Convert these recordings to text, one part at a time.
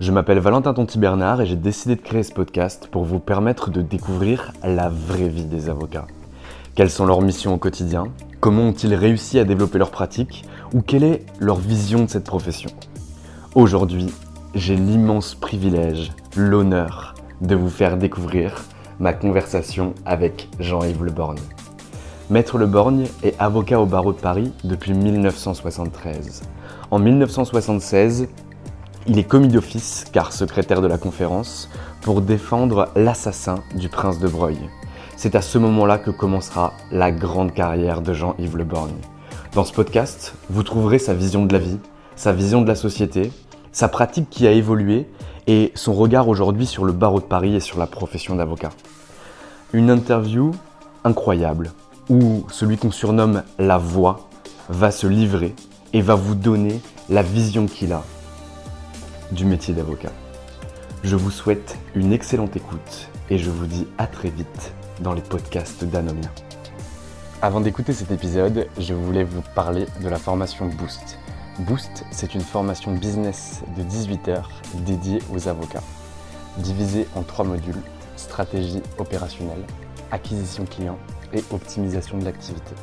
Je m'appelle Valentin Tonti-Bernard et j'ai décidé de créer ce podcast pour vous permettre de découvrir la vraie vie des avocats. Quelles sont leurs missions au quotidien? Comment ont-ils réussi à développer leur pratique Ou quelle est leur vision de cette profession? Aujourd'hui, j'ai l'immense privilège, l'honneur de vous faire découvrir ma conversation avec Jean-Yves Le Borgne. Maître Le Borgne est avocat au barreau de Paris depuis 1973. En 1976, il est commis d'office, car secrétaire de la conférence, pour défendre l'assassin du prince de Broglie. C'est à ce moment-là que commencera la grande carrière de Jean-Yves Le Borgne. Dans ce podcast, vous trouverez sa vision de la vie, sa vision de la société, sa pratique qui a évolué et son regard aujourd'hui sur le barreau de Paris et sur la profession d'avocat. Une interview incroyable où celui qu'on surnomme la voix va se livrer et va vous donner la vision qu'il a du métier d'avocat. Je vous souhaite une excellente écoute et je vous dis à très vite dans les podcasts d'Anomia. Avant d'écouter cet épisode, je voulais vous parler de la formation Boost. Boost, c'est une formation business de 18 heures dédiée aux avocats, divisée en trois modules stratégie opérationnelle, acquisition client et optimisation de l'activité.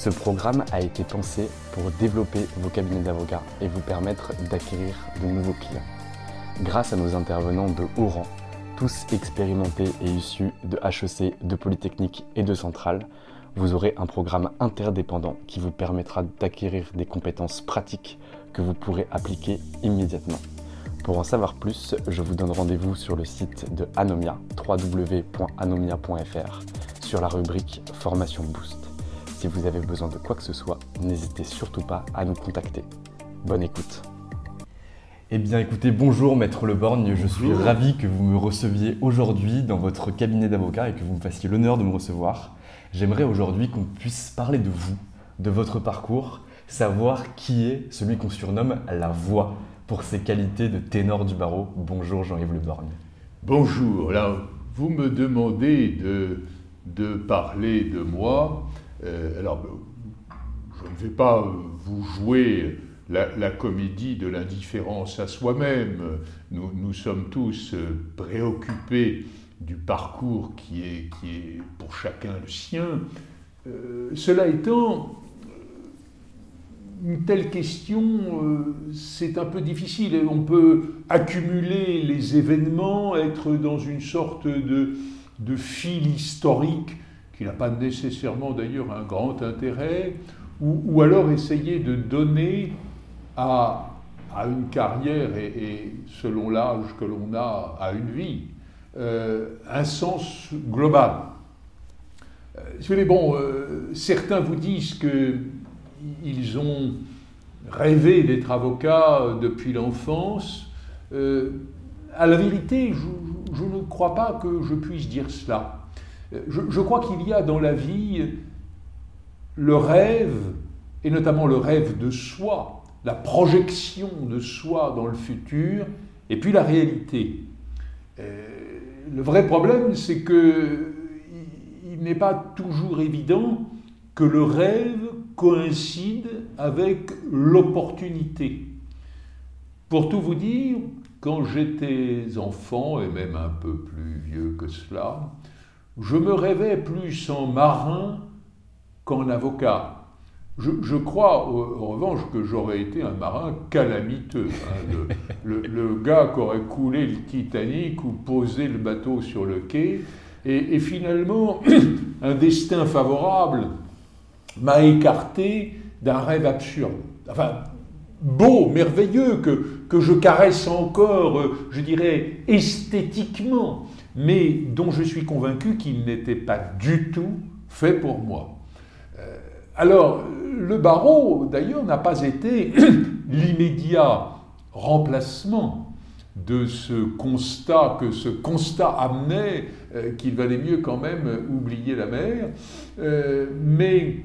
Ce programme a été pensé pour développer vos cabinets d'avocats et vous permettre d'acquérir de nouveaux clients. Grâce à nos intervenants de haut rang, tous expérimentés et issus de HEC, de Polytechnique et de Centrale, vous aurez un programme interdépendant qui vous permettra d'acquérir des compétences pratiques que vous pourrez appliquer immédiatement. Pour en savoir plus, je vous donne rendez-vous sur le site de Anomia, www.anomia.fr, sur la rubrique Formation Boost. Si vous avez besoin de quoi que ce soit, n'hésitez surtout pas à nous contacter. Bonne écoute. Eh bien écoutez, bonjour Maître Leborgne, je suis ravi que vous me receviez aujourd'hui dans votre cabinet d'avocat et que vous me fassiez l'honneur de me recevoir. J'aimerais aujourd'hui qu'on puisse parler de vous, de votre parcours, savoir qui est celui qu'on surnomme la voix pour ses qualités de ténor du barreau. Bonjour Jean-Yves Le Borgne. Bonjour, alors vous me demandez de, de parler de moi. Euh, alors je ne vais pas vous jouer la, comédie de l'indifférence à soi-même. Nous, sommes tous préoccupés du parcours qui est, pour chacun le sien. Euh, cela étant, une telle question, euh, c'est un peu difficile. On peut accumuler les événements, être dans une sorte de fil historique qui n'a pas nécessairement d'ailleurs un grand intérêt, ou, alors essayer de donner à, à une carrière et, selon l'âge que l'on a à une vie, euh, un sens global. Euh, bon, euh, certains vous disent que ils ont rêvé d'être avocats depuis l'enfance. À la vérité, je, ne crois pas que je puisse dire cela. Je, crois qu'il y a dans la vie le rêve, et notamment le rêve de soi, la projection de soi dans le futur, et puis la réalité. Euh, le vrai problème, c'est que il n'est pas toujours évident que le rêve coïncide avec l'opportunité. Pour tout vous dire, quand j'étais enfant, et même un peu plus vieux que cela, je me rêvais plus en marin qu'en avocat. Je, crois, en revanche, que j'aurais été un marin calamiteux. Hein. le, gars qui aurait coulé le Titanic ou posé le bateau sur le quai. Et, finalement, un destin favorable m'a écarté d'un rêve absurde. Enfin, beau, merveilleux, que, que je caresse encore, je dirais, esthétiquement, mais dont je suis convaincu qu'il n'était pas du tout fait pour moi. Euh, alors, le barreau, d'ailleurs, n'a pas été l'immédiat remplacement de ce constat que ce constat amenait euh, qu'il valait mieux quand même oublier la mer. Euh, mais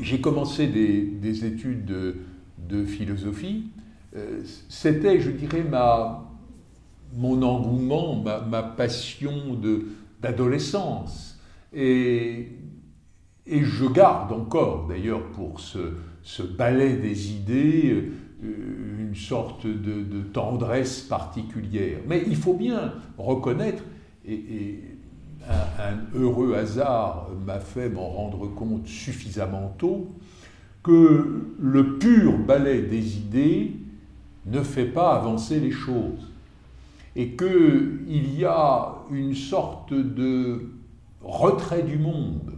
j'ai commencé des, études de, philosophie. C'était, je dirais, ma, mon engouement, ma, passion d'adolescence. Et et je garde encore, d'ailleurs, pour ce, ballet des idées, euh, une sorte de, tendresse particulière. Mais il faut bien reconnaître, et, un, heureux hasard m'a fait m'en rendre compte suffisamment tôt, que le pur ballet des idées ne fait pas avancer les choses. Et qu'il y a une sorte de retrait du monde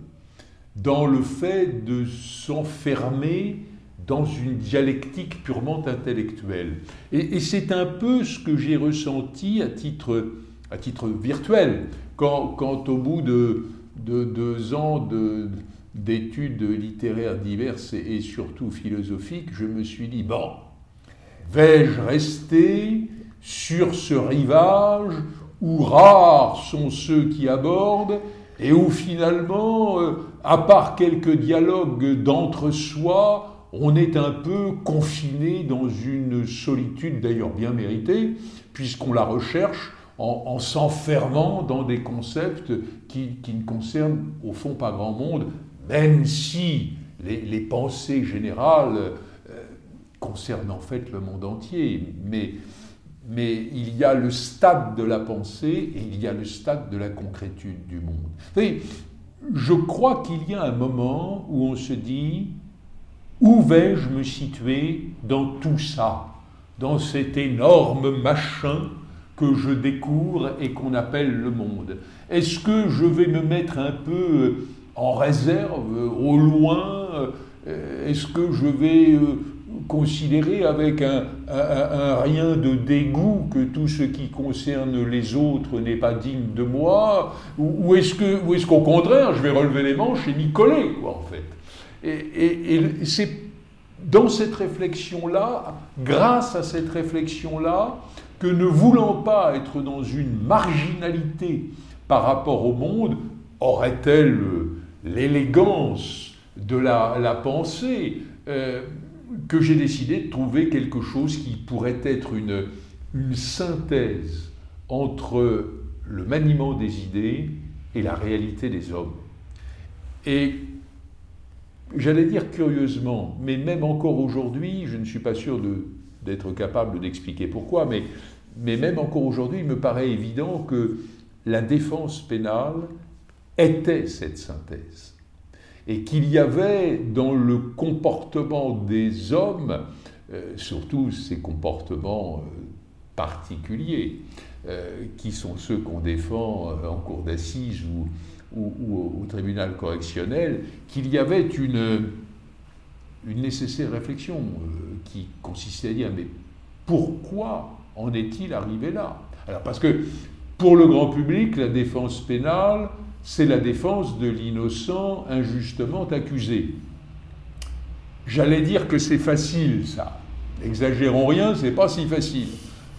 dans le fait de s'enfermer dans une dialectique purement intellectuelle. Et, c'est un peu ce que j'ai ressenti à titre, à titre virtuel, quand, quand au bout de, de deux ans d'études littéraires diverses et, surtout philosophiques, je me suis dit, bon, vais-je rester sur ce rivage où rares sont ceux qui abordent et où finalement, euh, à part quelques dialogues d'entre-soi, on est un peu confiné dans une solitude d'ailleurs bien méritée, puisqu'on la recherche en, s'enfermant dans des concepts qui, ne concernent au fond pas grand monde, même si les, pensées générales euh, concernent en fait le monde entier. Mais mais il y a le stade de la pensée et il y a le stade de la concrétude du monde. Voyez, je crois qu'il y a un moment où on se dit, où vais-je me situer dans tout ça, dans cet énorme machin que je découvre et qu'on appelle le monde Est-ce que je vais me mettre un peu en réserve, au loin Est-ce que je vais euh, considérer avec un, rien de dégoût que tout ce qui concerne les autres n'est pas digne de moi Ou, est-ce que, est qu'au contraire, je vais relever les manches et m'y coller, en fait. Et, c'est dans cette réflexion-là, grâce à cette réflexion-là, que ne voulant pas être dans une marginalité par rapport au monde, aurait-elle l'élégance de la, la pensée euh, que j'ai décidé de trouver quelque chose qui pourrait être une, une synthèse entre le maniement des idées et la réalité des hommes. Et j'allais dire curieusement, mais même encore aujourd'hui, je ne suis pas sûr d'être capable d'expliquer pourquoi, mais, mais même encore aujourd'hui, il me paraît évident que la défense pénale était cette synthèse et qu'il y avait dans le comportement des hommes, euh, surtout ces comportements euh, particuliers, euh, qui sont ceux qu'on défend en cour d'assises ou, au tribunal correctionnel, qu'il y avait une, une nécessaire réflexion qui consistait à dire mais pourquoi en est-il arrivé là? Alors parce que pour le grand public, la défense pénale, c'est la défense de l'innocent injustement accusé. J'allais dire que c'est facile, ça. N'exagérons rien, c'est pas si facile.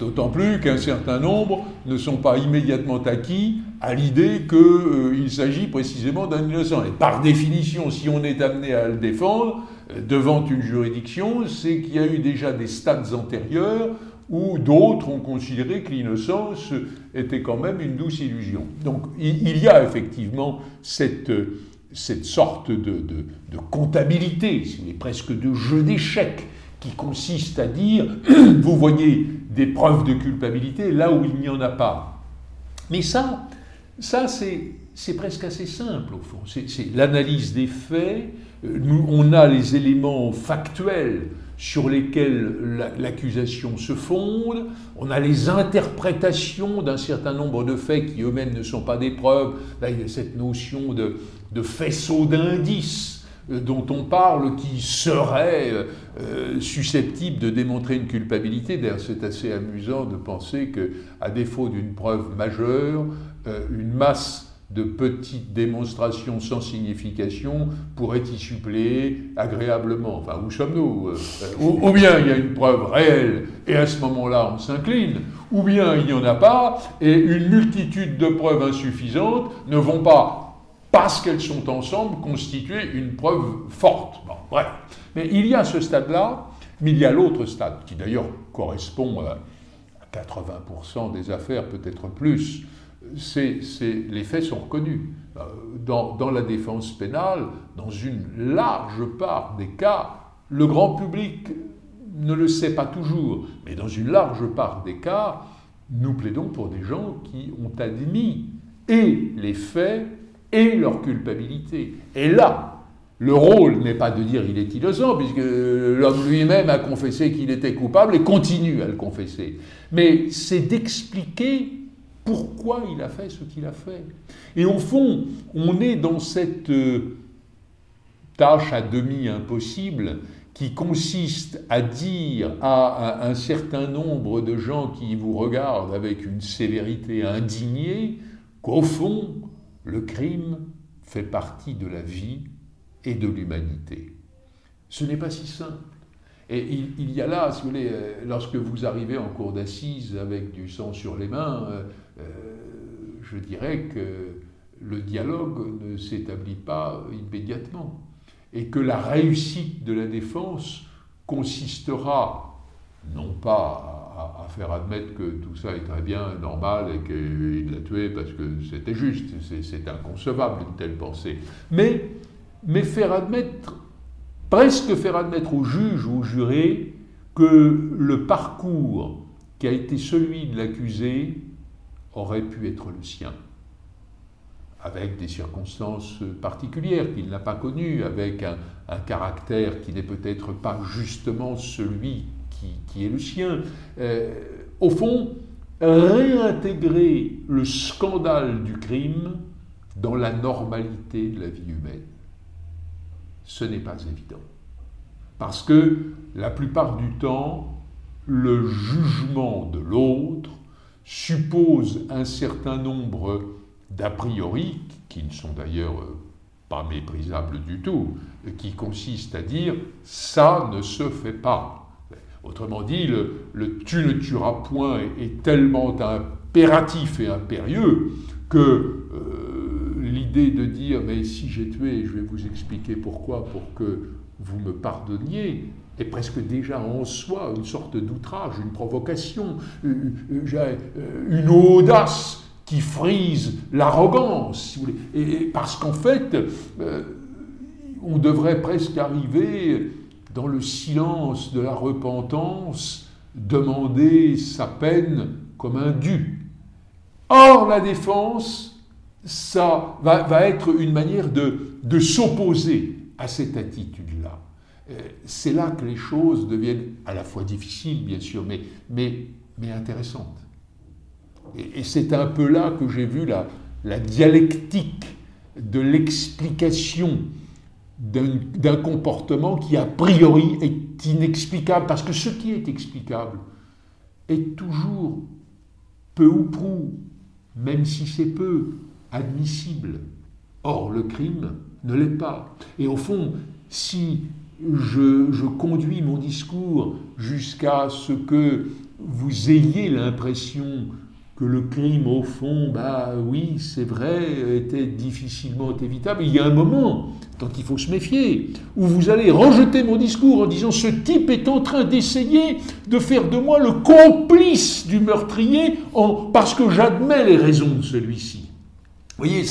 D'autant plus qu'un certain nombre ne sont pas immédiatement acquis à l'idée qu'il euh, s'agit précisément d'un innocent. Et par définition, si on est amené à le défendre euh, devant une juridiction, c'est qu'il y a eu déjà des stades antérieurs où d'autres ont considéré que l'innocence était quand même une douce illusion. Donc il y a effectivement cette, cette sorte de, comptabilité, presque de jeu d'échecs, qui consiste à dire, vous voyez des preuves de culpabilité là où il n'y en a pas. Mais ça, ça c'est presque assez simple au fond. C'est l'analyse des faits. Nous, on a les éléments factuels sur lesquels l'accusation se fonde, on a les interprétations d'un certain nombre de faits qui eux-mêmes ne sont pas des preuves. Là, il y a cette notion de, faisceau d'indices euh, dont on parle qui serait euh, susceptible de démontrer une culpabilité. D'ailleurs, c'est assez amusant de penser que, à défaut d'une preuve majeure, euh, une masse de petites démonstrations sans signification pourraient y suppléer agréablement. Enfin, où sommes-nous euh, ou, bien il y a une preuve réelle et à ce moment-là on s'incline, ou bien il n'y en a pas et une multitude de preuves insuffisantes ne vont pas, parce qu'elles sont ensemble, constituer une preuve forte. Bon, bref. Mais il y a ce stade-là, mais il y a l'autre stade qui d'ailleurs correspond à 80% des affaires, peut-être plus les faits sont reconnus. Euh, dans, la défense pénale, dans une large part des cas, le grand public ne le sait pas toujours, mais dans une large part des cas, nous plaidons pour des gens qui ont admis et les faits et leur culpabilité. Et là, le rôle n'est pas de dire il est innocent, puisque l'homme lui-même a confessé qu'il était coupable et continue à le confesser. Mais c'est d'expliquer pourquoi il a fait ce qu'il a fait. Et au fond, on est dans cette euh, tâche à demi impossible qui consiste à dire à un certain nombre de gens qui vous regardent avec une sévérité indignée qu'au fond, le crime fait partie de la vie et de l'humanité. Ce n'est pas si simple. Et il, y a là, si vous voulez, euh, lorsque vous arrivez en cour d'assises avec du sang sur les mains, euh, je dirais que le dialogue ne s'établit pas immédiatement et que la réussite de la défense consistera non pas à, faire admettre que tout ça est très bien, normal et qu'il l'a tué parce que c'était juste, c'est inconcevable une telle pensée, mais, mais faire admettre, presque faire admettre aux juges ou aux jurés que le parcours qui a été celui de l'accusé aurait pu être le sien, avec des circonstances particulières qu'il n'a pas connues, avec un, caractère qui n'est peut-être pas justement celui qui, est le sien. Euh, au fond, réintégrer le scandale du crime dans la normalité de la vie humaine, ce n'est pas évident. Parce que la plupart du temps, le jugement de l'autre suppose un certain nombre d'a priori, qui ne sont d'ailleurs euh, pas méprisables du tout, qui consistent à dire ça ne se fait pas. Autrement dit, le, tu ne tueras point est, tellement impératif et impérieux que euh, l'idée de dire mais si j'ai tué, je vais vous expliquer pourquoi, pour que vous me pardonniez, est presque déjà en soi une sorte d'outrage, une provocation, euh, euh, euh, une audace qui frise l'arrogance. Et parce qu'en fait, on devrait presque arriver dans le silence de la repentance, demander sa peine comme un dû. Or, la défense, ça va, être une manière de s'opposer à cette attitude-là. Euh, c'est là que les choses deviennent à la fois difficiles, bien sûr, mais, mais, mais intéressantes. Et, c'est un peu là que j'ai vu la, la dialectique de l'explication d'un comportement qui a priori est inexplicable, parce que ce qui est explicable est toujours peu ou prou, même si c'est peu, admissible. Or, le crime ne l'est pas. Et au fond, si je, conduis mon discours jusqu'à ce que vous ayez l'impression que le crime, au fond, bah oui, c'est vrai, était difficilement évitable. Il y a un moment, tant il faut se méfier, où vous allez rejeter mon discours en disant ce type est en train d'essayer de faire de moi le complice du meurtrier parce que j'admets les raisons de celui-ci. Vous voyez,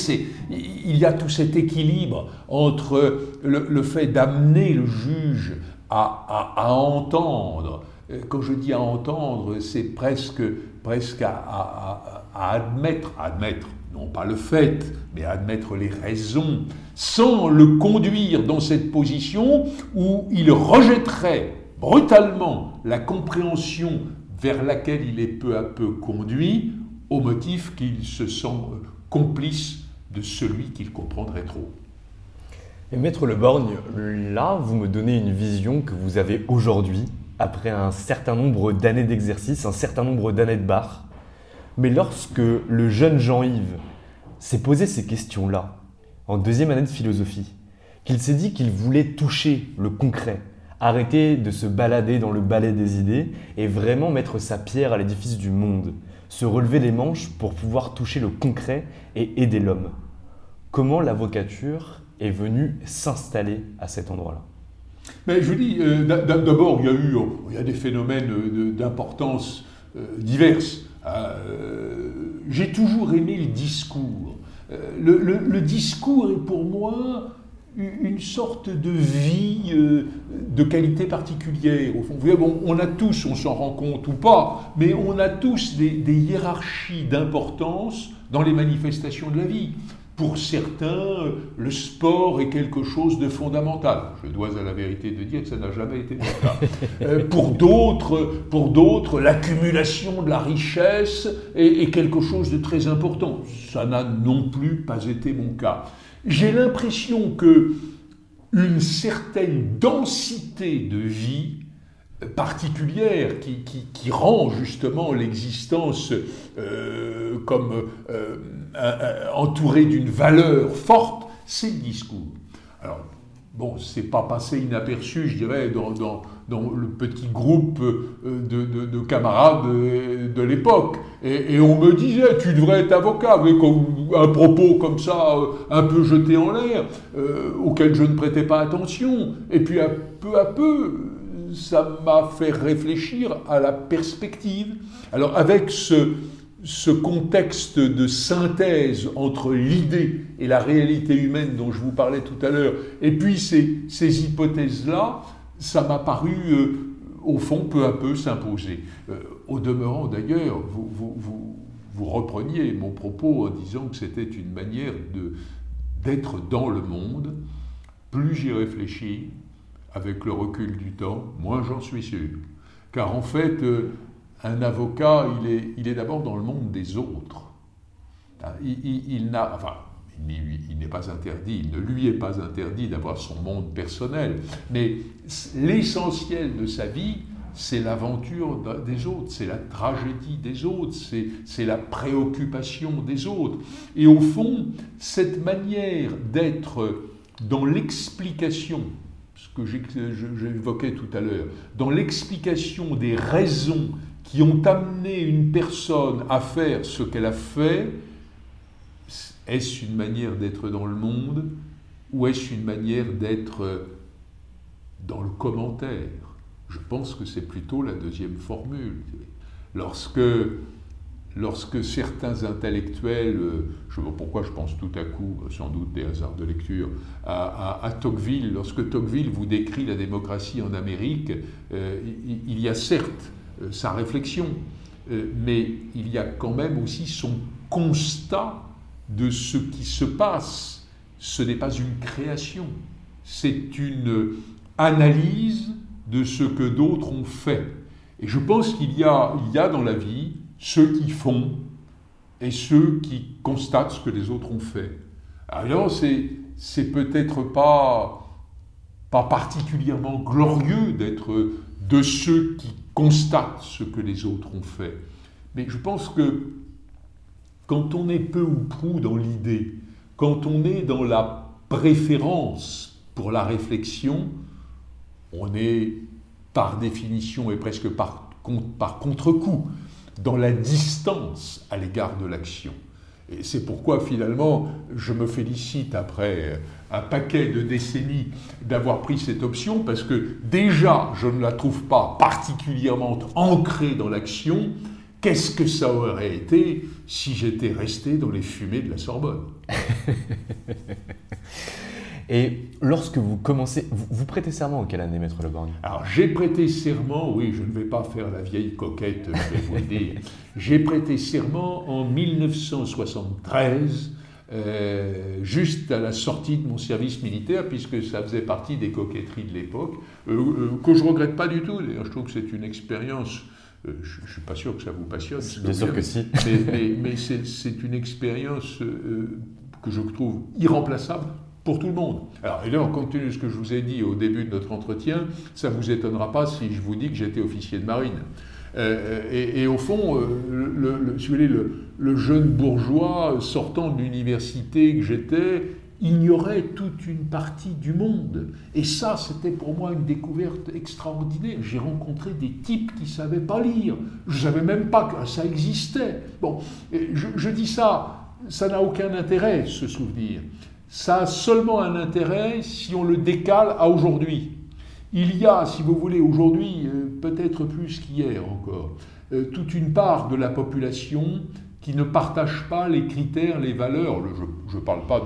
il y a tout cet équilibre entre le, fait d'amener le juge à, à entendre. Euh, quand je dis à entendre, c'est presque, presque à, admettre, admettre, non pas le fait, mais à admettre les raisons, sans le conduire dans cette position où il rejetterait brutalement la compréhension vers laquelle il est peu à peu conduit, au motif qu'il se sent complice de celui qu'il comprendrait trop. Et Maître Le Borgne, là, vous me donnez une vision que vous avez aujourd'hui après un certain nombre d'années d'exercice, un certain nombre d'années de bar. Mais lorsque le jeune Jean-Yves s'est posé ces questions-là, en deuxième année de philosophie, qu'il s'est dit qu'il voulait toucher le concret, arrêter de se balader dans le balai des idées et vraiment mettre sa pierre à l'édifice du monde, se relever les manches pour pouvoir toucher le concret et aider l'homme. Comment l'avocature est venue s'installer à cet endroit-là? Mais je vous dis, euh, d'abord, il y a eu il y a des phénomènes euh, d'importance euh, diverses. J'ai toujours aimé le discours. Le, discours est pour moi une sorte de vie de qualité particulière. Au fond, bon, on a tous, on s'en rend compte ou pas, mais on a tous des hiérarchies d'importance dans les manifestations de la vie. Pour certains, le sport est quelque chose de fondamental. Je dois à la vérité de dire que ça n'a jamais été le cas. Euh, pour d'autres, pour d'autres, l'accumulation de la richesse est, quelque chose de très important. Ça n'a non plus pas été mon cas. J'ai l'impression que une certaine densité de vie particulière qui, rend justement l'existence euh, comme euh, entourée d'une valeur forte, c'est le discours. Alors, bon, c'est pas passé inaperçu, je dirais, dans, dans le petit groupe euh, de, de, de camarades de, l'époque. Et, on me disait, tu devrais être avocat, mais un propos comme ça, un peu jeté en l'air, auquel je ne prêtais pas attention. Et puis, peu à peu, ça m'a fait réfléchir à la perspective. Alors avec ce, contexte de synthèse entre l'idée et la réalité humaine dont je vous parlais tout à l'heure, et puis ces hypothèses-là, ça m'a paru, euh, au fond, peu à peu s'imposer. Euh, au demeurant, d'ailleurs, vous, vous, vous, vous, repreniez mon propos en disant que c'était une manière d'être dans le monde. Plus j'y réfléchis, avec le recul du temps, moins j'en suis sûr. Car en fait, euh, un avocat, il est, il est d'abord dans le monde des autres. Ah, il, n'a, enfin, il, n'est pas interdit, il ne lui est pas interdit d'avoir son monde personnel, mais l'essentiel de sa vie, c'est l'aventure des autres, c'est la tragédie des autres, c'est la préoccupation des autres. Et au fond, cette manière d'être dans l'explication ce que j'évoquais tout à l'heure, dans l'explication des raisons qui ont amené une personne à faire ce qu'elle a fait, est-ce une manière d'être dans le monde ou est-ce une manière d'être dans le commentaire? Je pense que c'est plutôt la deuxième formule. Lorsque lorsque certains intellectuels, euh, je pas pourquoi je pense tout à coup, sans doute des hasards de lecture, à, Tocqueville, lorsque Tocqueville vous décrit la démocratie en Amérique, euh, il, y a certes euh, sa réflexion, mais il y a quand même aussi son constat de ce qui se passe. Ce n'est pas une création, c'est une analyse de ce que d'autres ont fait. Et je pense qu'il y a, il y a dans la vie ceux qui font et ceux qui constatent ce que les autres ont fait. Alors c'est, c'est peut-être pas, pas particulièrement glorieux d'être de ceux qui constatent ce que les autres ont fait. Mais je pense que quand on est peu ou prou dans l'idée, quand on est dans la préférence pour la réflexion, on est par définition et presque par, contre-coup dans la distance à l'égard de l'action. Et c'est pourquoi finalement je me félicite après un paquet de décennies d'avoir pris cette option, parce que déjà je ne la trouve pas particulièrement ancrée dans l'action. Qu'est-ce que ça aurait été si j'étais resté dans les fumées de la Sorbonne? Et lorsque vous commencez, vous, prêtez serment en quelle année, Maître Le Borgne Alors j'ai prêté serment, oui, je ne vais pas faire la vieille coquette, je vais vous le dire. J'ai prêté serment en 1973, euh, juste à la sortie de mon service militaire, puisque ça faisait partie des coquetteries de l'époque, euh, euh, que je regrette pas du tout. D'ailleurs, je trouve que c'est une expérience. Je ne suis pas sûr que ça vous passionne. Bien sûr que si. Mais, mais c'est une expérience que je trouve irremplaçable pour tout le monde. Alors, évidemment, compte tenu de ce que je vous ai dit au début de notre entretien, ça ne vous étonnera pas si je vous dis que j'étais officier de marine. Euh, et, au fond, euh, le, si vous voulez, le, jeune bourgeois sortant de l'université que j'étais ignorait toute une partie du monde. Et ça, c'était pour moi une découverte extraordinaire. J'ai rencontré des types qui ne savaient pas lire. Je ne savais même pas que ça existait. Bon, je, dis ça, ça n'a aucun intérêt, ce souvenir ça a seulement un intérêt si on le décale à aujourd'hui. Il y a, si vous voulez, aujourd'hui, euh, peut-être plus qu'hier encore, euh, toute une part de la population qui ne partage pas les critères, les valeurs. Je ne parle pas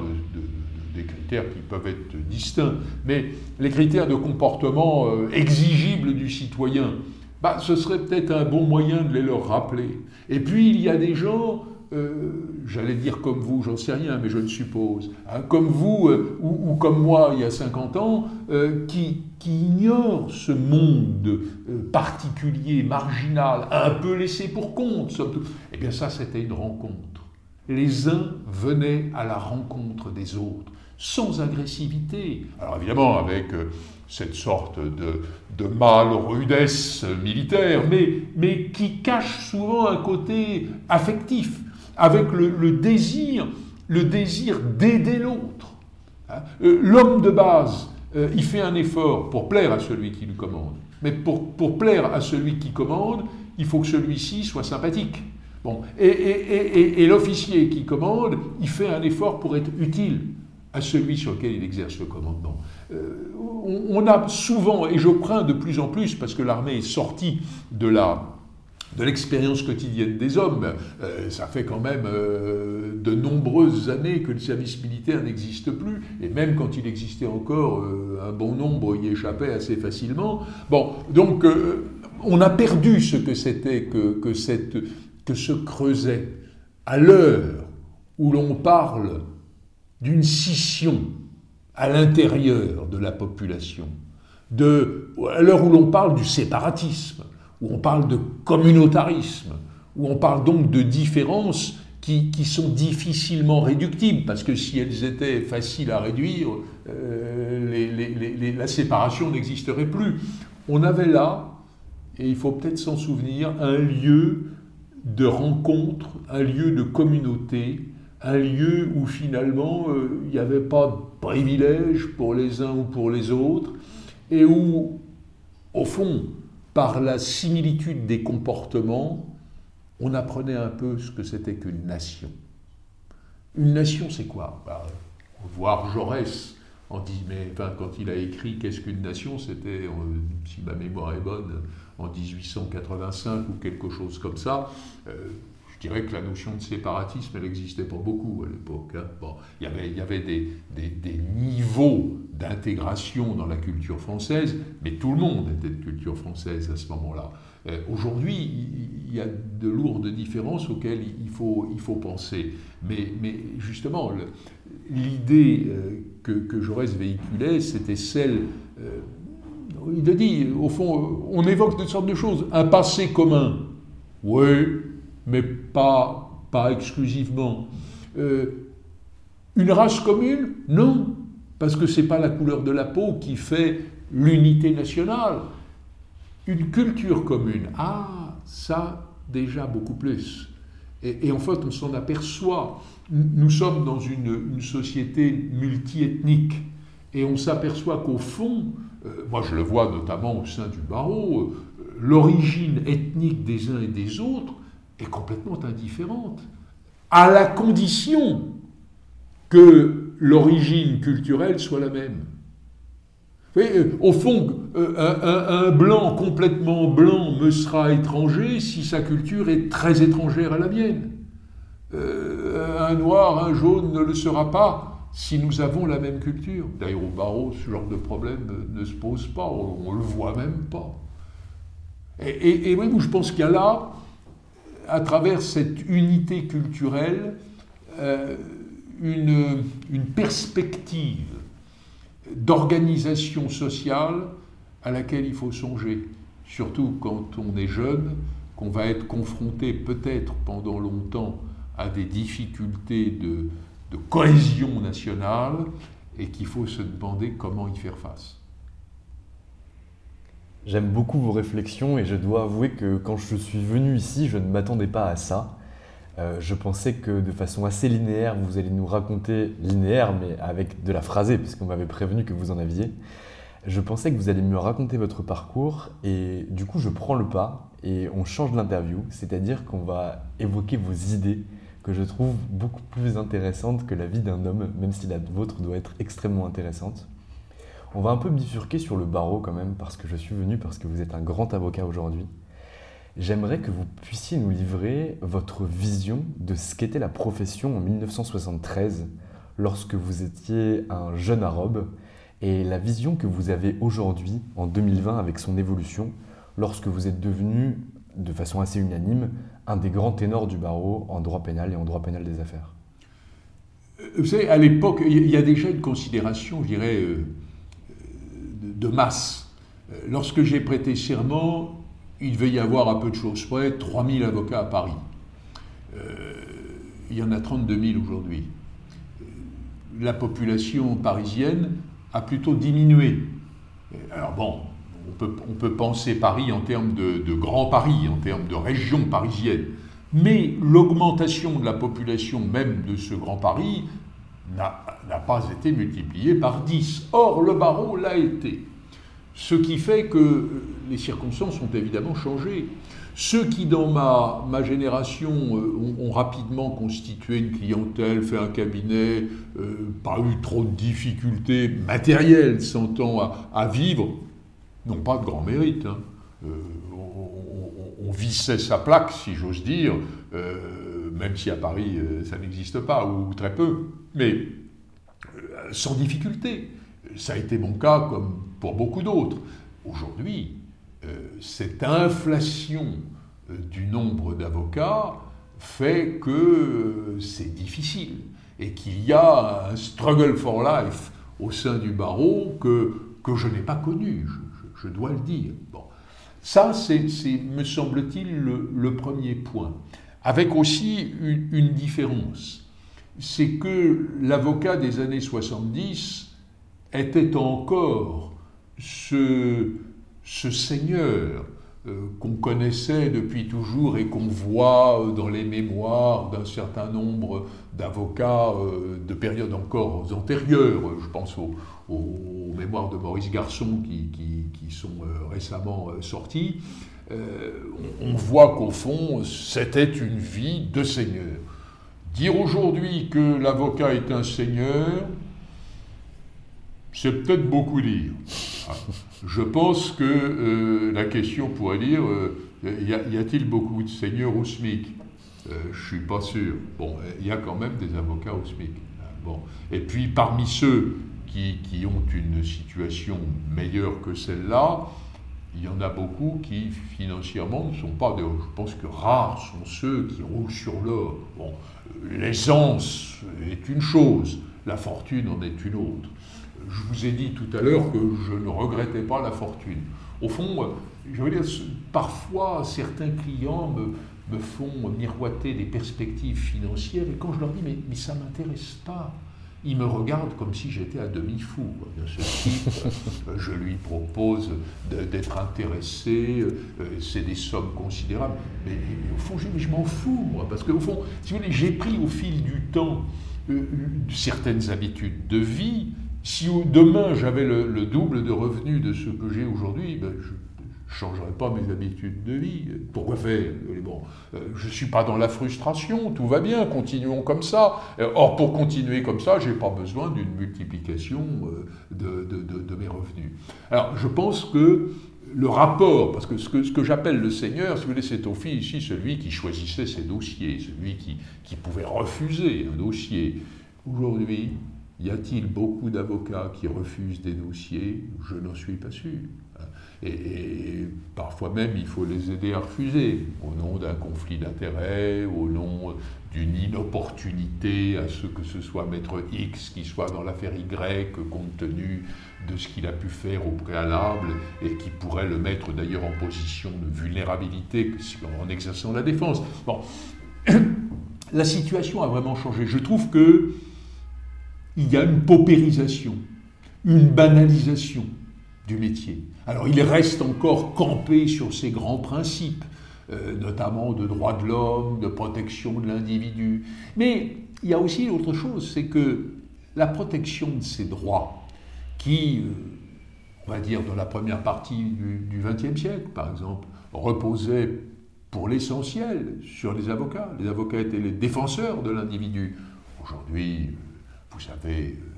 des critères qui peuvent être distincts, mais les critères de comportement euh, exigibles du citoyen. Bah, ce serait peut-être un bon moyen de les leur rappeler. Et puis, il y a des gens euh, j'allais dire comme vous, j'en sais rien, mais je le suppose, hein, comme vous euh, ou, comme moi il y a 50 ans, qui ignorent ce monde particulier, marginal, un peu laissé pour compte, Eh bien ça, c'était une rencontre. Les uns venaient à la rencontre des autres, sans agressivité. Alors évidemment, avec cette sorte de, de mâle rudesse militaire, mais, mais qui cache souvent un côté affectif avec le, désir, le désir d'aider l'autre. Hein. Euh, l'homme de base, euh, il fait un effort pour plaire à celui qui lui commande. Mais pour, pour plaire à celui qui commande, il faut que celui-ci soit sympathique. Bon. Et, et, et, l'officier qui commande, il fait un effort pour être utile à celui sur lequel il exerce le commandement. Euh, on, a souvent, et je crains de plus en plus, parce que l'armée est sortie de la, de l'expérience quotidienne des hommes. Euh, ça fait quand même euh, de nombreuses années que le service militaire n'existe plus, et même quand il existait encore, un bon nombre y échappait assez facilement. Bon, donc on a perdu ce que c'était que, que, cette, que se creusait à l'heure où l'on parle d'une scission à l'intérieur de la population, à l'heure où l'on parle du séparatisme, où on parle de communautarisme, où on parle donc de différences qui, sont difficilement réductibles, parce que si elles étaient faciles à réduire, euh, la séparation n'existerait plus. On avait là, et il faut peut-être s'en souvenir, un lieu de rencontre, un lieu de communauté, un lieu où finalement euh, il n'y avait pas de privilège pour les uns ou pour les autres, et où, au fond, par la similitude des comportements, on apprenait un peu ce que c'était qu'une nation. Une nation, c'est quoi? Bah, Voir Jaurès, en dit, mais, quand il a écrit Qu'est-ce qu'une nation C'était, si ma mémoire est bonne, en 1885 ou quelque chose comme ça. Euh, je dirais que la notion de séparatisme, elle n'existait pas beaucoup à l'époque. Hein. Bon, il y avait, des, niveaux d'intégration dans la culture française, mais tout le monde était de culture française à ce moment-là. Euh, aujourd'hui, il y a de lourdes différences auxquelles il faut, penser. Mais, justement, l'idée euh, que, que Jaurès véhiculait, c'était celle... Euh, il a dit, au fond, on évoque toutes sortes de choses. Un passé commun. Oui, mais pas, pas exclusivement. Euh, une race commune? Non, parce que ce n'est pas la couleur de la peau qui fait l'unité nationale. Une culture commune, ah, ça déjà beaucoup plus. Et, en fait, on s'en aperçoit. Nous sommes dans une, société multiethnique et on s'aperçoit qu'au fond, euh, moi je le vois notamment au sein du barreau, euh, l'origine ethnique des uns et des autres est complètement indifférente, à la condition que l'origine culturelle soit la même. Euh, au fond, euh, un, blanc complètement blanc me sera étranger si sa culture est très étrangère à la mienne. Euh, un noir, un jaune ne le sera pas si nous avons la même culture. D'ailleurs, au barreau, ce genre de problème ne, se pose pas, on ne le voit même pas. Et, oui, je pense qu'il y a à travers cette unité culturelle, une, une perspective d'organisation sociale à laquelle il faut songer, surtout quand on est jeune, qu'on va être confronté peut-être pendant longtemps à des difficultés de, cohésion nationale et qu'il faut se demander comment y faire face. J'aime beaucoup vos réflexions et je dois avouer que quand je suis venu ici, je ne m'attendais pas à ça. Euh, je pensais que de façon assez linéaire, vous allez nous raconter, linéaire, mais avec de la phrasée, puisqu'on m'avait prévenu que vous en aviez. Je pensais que vous alliez me raconter votre parcours, et du coup, je prends le pas et on change l'interview, c'est-à-dire qu'on va évoquer vos idées que je trouve beaucoup plus intéressantes que la vie d'un homme, même si la vôtre doit être extrêmement intéressante. On va un peu bifurquer sur le barreau quand même, parce que je suis venu parce que vous êtes un grand avocat aujourd'hui. J'aimerais que vous puissiez nous livrer votre vision de ce qu'était la profession en 1973, lorsque vous étiez un jeune arabe, et la vision que vous avez aujourd'hui, en 2020, avec son évolution, lorsque vous êtes devenu, de façon assez unanime, un des grands ténors du barreau en droit pénal et en droit pénal des affaires. Vous savez, à l'époque, il y a déjà une considération, je dirais, euh, de masse. Lorsque j'ai prêté serment, il devait y avoir à peu de choses près 3000 avocats à Paris. Euh, il y en a 32 000 aujourd'hui. Euh, la population parisienne a plutôt diminué. Alors bon, on peut, penser Paris en termes de Grand Paris, en termes de région parisienne. Mais l'augmentation de la population même de ce Grand Paris n'a pas été multipliée par 10. Or, le barreau l'a été. Ce qui fait que les circonstances ont évidemment changé. Ceux qui, dans ma, génération, euh, ont, rapidement constitué une clientèle, fait un cabinet, euh, pas eu trop de difficultés matérielles, s'entend à, à, vivre, n'ont pas de grand mérite. Hein. Euh, on, on, vissait sa plaque, si j'ose dire, même si à Paris ça n'existe pas, ou très peu, mais sans difficulté. Ça a été mon cas comme pour beaucoup d'autres. Aujourd'hui, euh, cette inflation euh, du nombre d'avocats fait que euh, c'est difficile et qu'il y a un struggle for life au sein du barreau que, que je n'ai pas connu, je, dois le dire. Bon. Ça, c'est, me semble-t-il, le, premier point. Avec aussi une, différence. C'est que l'avocat des années 70 était encore ce, ce Seigneur euh, qu'on connaissait depuis toujours et qu'on voit euh, dans les mémoires d'un certain nombre d'avocats euh, de périodes encore antérieures. Je pense aux, mémoires de Maurice Garçon qui, qui, sont récemment sorties. On, voit qu'au fond, c'était une vie de Seigneur. Dire aujourd'hui que l'avocat est un Seigneur, c'est peut-être beaucoup dire. Je pense que euh, la question pourrait dire euh, y a-t-il beaucoup de seigneurs au SMIC? Euh, Je suis pas sûr. Bon, il y a quand même des avocats au SMIC. Bon. Et puis parmi ceux qui, qui ont une situation meilleure que celle-là, il y en a beaucoup qui financièrement ne sont pas. Je pense que rares sont ceux qui roulent sur l'or. Bon, l'essence est une chose, la fortune en est une autre je vous ai dit tout à l'heure que je ne regrettais pas la fortune. Au fond, je veux dire, parfois certains clients me, me font miroiter des perspectives financières et quand je leur dis mais, mais ça ne m'intéresse pas, ils me regardent comme si j'étais à demi-fou. Ce type, je lui propose d'être intéressé, euh, c'est des sommes considérables. Mais, au fond, je, je m'en fous, moi, parce qu'au fond, si vous voulez, j'ai pris au fil du temps euh, certaines habitudes de vie si demain j'avais le, double de revenus de ce que j'ai aujourd'hui, ben, je ne changerai pas mes habitudes de vie. Pourquoi faire? Bon, euh, Je ne suis pas dans la frustration, tout va bien, continuons comme ça. Or, pour continuer comme ça, je n'ai pas besoin d'une multiplication de, de, mes revenus. Alors, je pense que le rapport, parce que ce que, ce que j'appelle le Seigneur, si vous voulez, c'est au fil ici celui qui choisissait ses dossiers, celui qui, qui pouvait refuser un dossier. Aujourd'hui, y a-t-il beaucoup d'avocats qui refusent des dossiers? Je n'en suis pas sûr. Et, parfois même, il faut les aider à refuser, au nom d'un conflit d'intérêts, au nom d'une inopportunité à ce que ce soit maître X qui soit dans l'affaire Y, compte tenu de ce qu'il a pu faire au préalable, et qui pourrait le mettre d'ailleurs en position de vulnérabilité en exerçant la défense. Bon, la situation a vraiment changé. Je trouve que il y a une paupérisation, une banalisation du métier. Alors il reste encore campé sur ces grands principes, euh, notamment de droits de l'homme, de protection de l'individu. Mais il y a aussi autre chose, c'est que la protection de ces droits, qui, euh, on va dire dans la première partie du XXe siècle, par exemple, reposait pour l'essentiel sur les avocats. Les avocats étaient les défenseurs de l'individu. Aujourd'hui, vous savez, euh,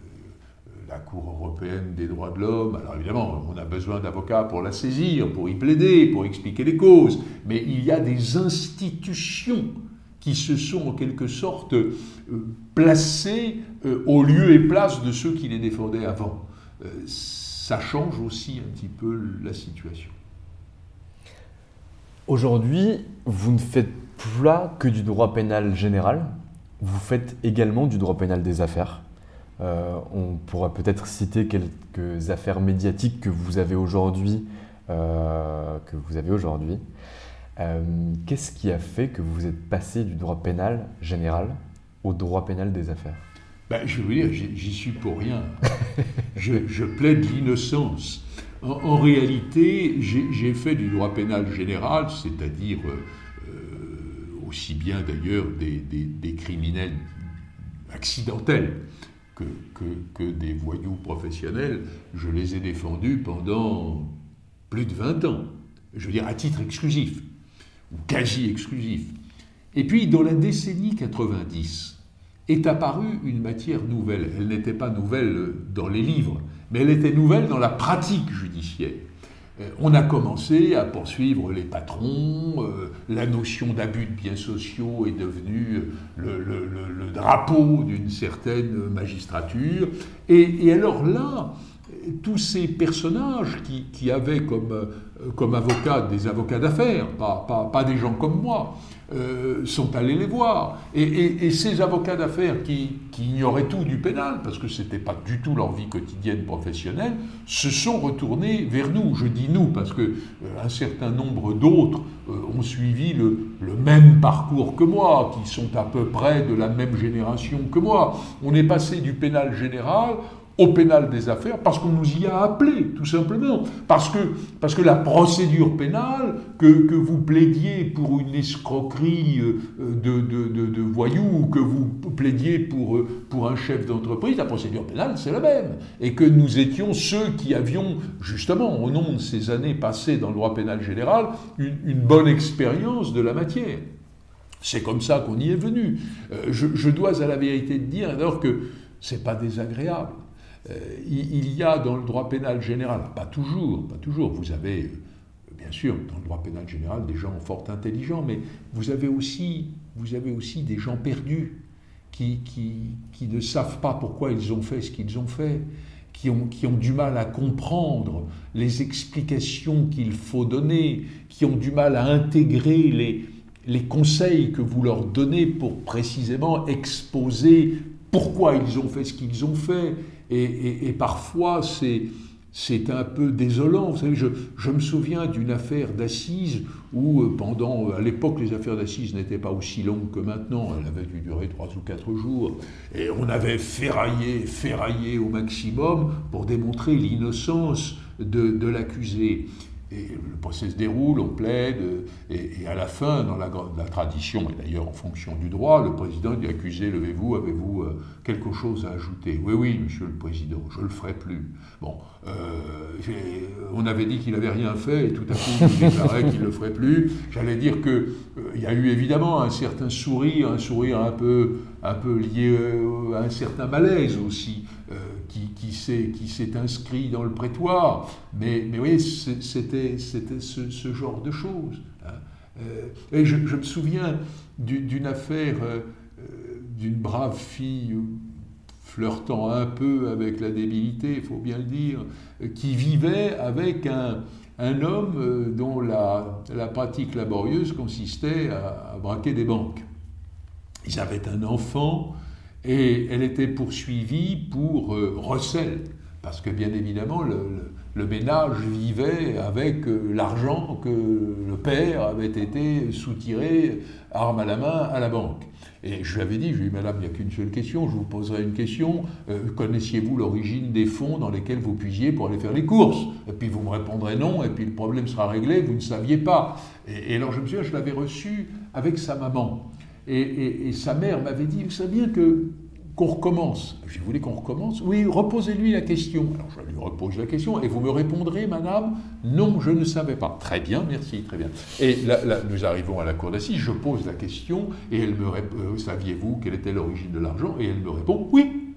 la Cour européenne des droits de l'homme, alors évidemment, on a besoin d'avocats pour la saisir, pour y plaider, pour expliquer les causes, mais il y a des institutions qui se sont en quelque sorte euh, placées euh, au lieu et place de ceux qui les défendaient avant. ça change aussi un petit peu la situation. Aujourd'hui, vous ne faites plus là que du droit pénal général, vous faites également du droit pénal des affaires. Euh, on pourra peut-être citer quelques affaires médiatiques que vous avez aujourd'hui. Euh. Euh, qu'est-ce qui a fait que vous êtes passé du droit pénal général au droit pénal des affaires? Ben, Je veux dire, j'y suis pour rien. je, plaide l'innocence. En, réalité, j'ai fait du droit pénal général, c'est-à-dire aussi bien d'ailleurs des, criminels accidentels que, que, des voyous professionnels, je les ai défendus pendant plus de 20 ans, je veux dire à titre exclusif, ou quasi exclusif. Et puis dans la décennie 90, est apparue une matière nouvelle. Elle n'était pas nouvelle dans les livres, mais elle était nouvelle dans la pratique judiciaire. Euh, on a commencé à poursuivre les patrons, euh, la notion d'abus de biens sociaux est devenue le, drapeau d'une certaine magistrature. Et, alors là, tous ces personnages qui, avaient comme, euh, comme avocats des avocats d'affaires, pas, des gens comme moi, euh, sont allés les voir. Et, ces avocats d'affaires qui, ignoraient tout du pénal, parce que ce n'était pas du tout leur vie quotidienne professionnelle, se sont retournés vers nous. Je dis nous parce que euh, un certain nombre d'autres euh, ont suivi le, le, même parcours que moi, qui sont à peu près de la même génération que moi. On est passé du pénal général au pénal des affaires parce qu'on nous y a appelés, tout simplement. Parce que, parce que la procédure pénale, que, que vous plaidiez pour une escroquerie euh, de, de, de, voyous ou que vous plaidiez pour, euh, pour un chef d'entreprise, la procédure pénale, c'est la même. Et que nous étions ceux qui avions, justement, au nom de ces années passées dans le droit pénal général, une, bonne expérience de la matière. C'est comme ça qu'on y est venu. Euh, je, dois à la vérité dire alors que c'est pas désagréable. Euh, il y a dans le droit pénal général, pas toujours, pas toujours, vous avez euh, bien sûr dans le droit pénal général des gens fort intelligents, mais vous avez aussi, vous avez aussi des gens perdus qui, ne savent pas pourquoi ils ont fait ce qu'ils ont fait, qui ont, du mal à comprendre les explications qu'il faut donner, qui ont du mal à intégrer les conseils que vous leur donnez pour précisément exposer pourquoi ils ont fait ce qu'ils ont fait. Et, parfois, c'est, un peu désolant. Je, me souviens d'une affaire d'assises où, euh, pendant, à l'époque, les affaires d'assises n'étaient pas aussi longues que maintenant. Elles avaient dû durer trois ou quatre jours. Et on avait ferraillé, ferraillé au maximum pour démontrer l'innocence de l'accusé. Le procès se déroule, on plaide, et, à la fin, dans la, tradition, et d'ailleurs en fonction du droit, le président dit accusé, levez-vous, avez-vous euh, quelque chose à ajouter? Oui, oui, monsieur le président, je ne le ferai plus. Bon, euh, on avait dit qu'il n'avait rien fait, et tout à coup, il déclarait qu'il ne le ferait plus. J'allais dire qu'il euh, y a eu évidemment un certain sourire, un sourire un peu lié à un certain malaise aussi qui, s'est inscrit dans le prétoire. Mais, mais oui, c'était ce, genre de choses. Hein. Euh, et je, me souviens d'une affaire euh, d'une brave fille flirtant un peu avec la débilité, il faut bien le dire, qui vivait avec un, homme euh, dont la, la, pratique laborieuse consistait à, à, braquer des banques. Ils avaient un enfant et elle était poursuivie pour euh, recel, parce que bien évidemment le, ménage vivait avec euh, l'argent que le père avait été soutiré, arme à la main, à la banque. Et je lui avais dit, je lui ai dit, madame, il n'y a qu'une seule question, je vous poserai une question, euh, connaissiez-vous l'origine des fonds dans lesquels vous puisiez pour aller faire les courses? Et puis vous me répondrez non, et puis le problème sera réglé, vous ne saviez pas. Et, alors je me souviens, je l'avais reçu avec sa maman. Et, sa mère m'avait dit, vous savez bien que qu'on recommence. Je voulais qu'on recommence? Oui, reposez-lui la question. Alors je lui repose la question et vous me répondrez, madame, non, je ne savais pas. Très bien, merci, très bien. Et là, nous arrivons à la cour d'assises, je pose la question et elle me répond, euh, saviez-vous quelle était l'origine de l'argent? Et elle me répond, oui.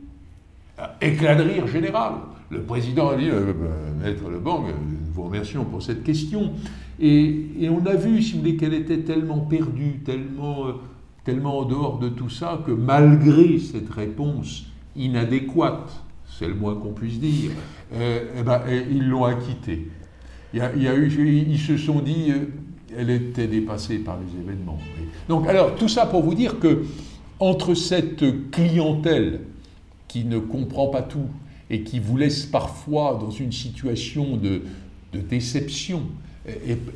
Éclat de rire général. Le président a dit, euh, euh, Maître Lebang, vous remercions pour cette question. Et, et, on a vu, si vous voulez, qu'elle était tellement perdue, tellement tellement en dehors de tout ça que malgré cette réponse inadéquate, c'est le moins qu'on puisse dire, euh, eh ben, eh, ils l'ont acquittée. Il ils se sont dit, euh, elle était dépassée par les événements. Donc, alors, tout ça pour vous dire que entre cette clientèle qui ne comprend pas tout et qui vous laisse parfois dans une situation de déception,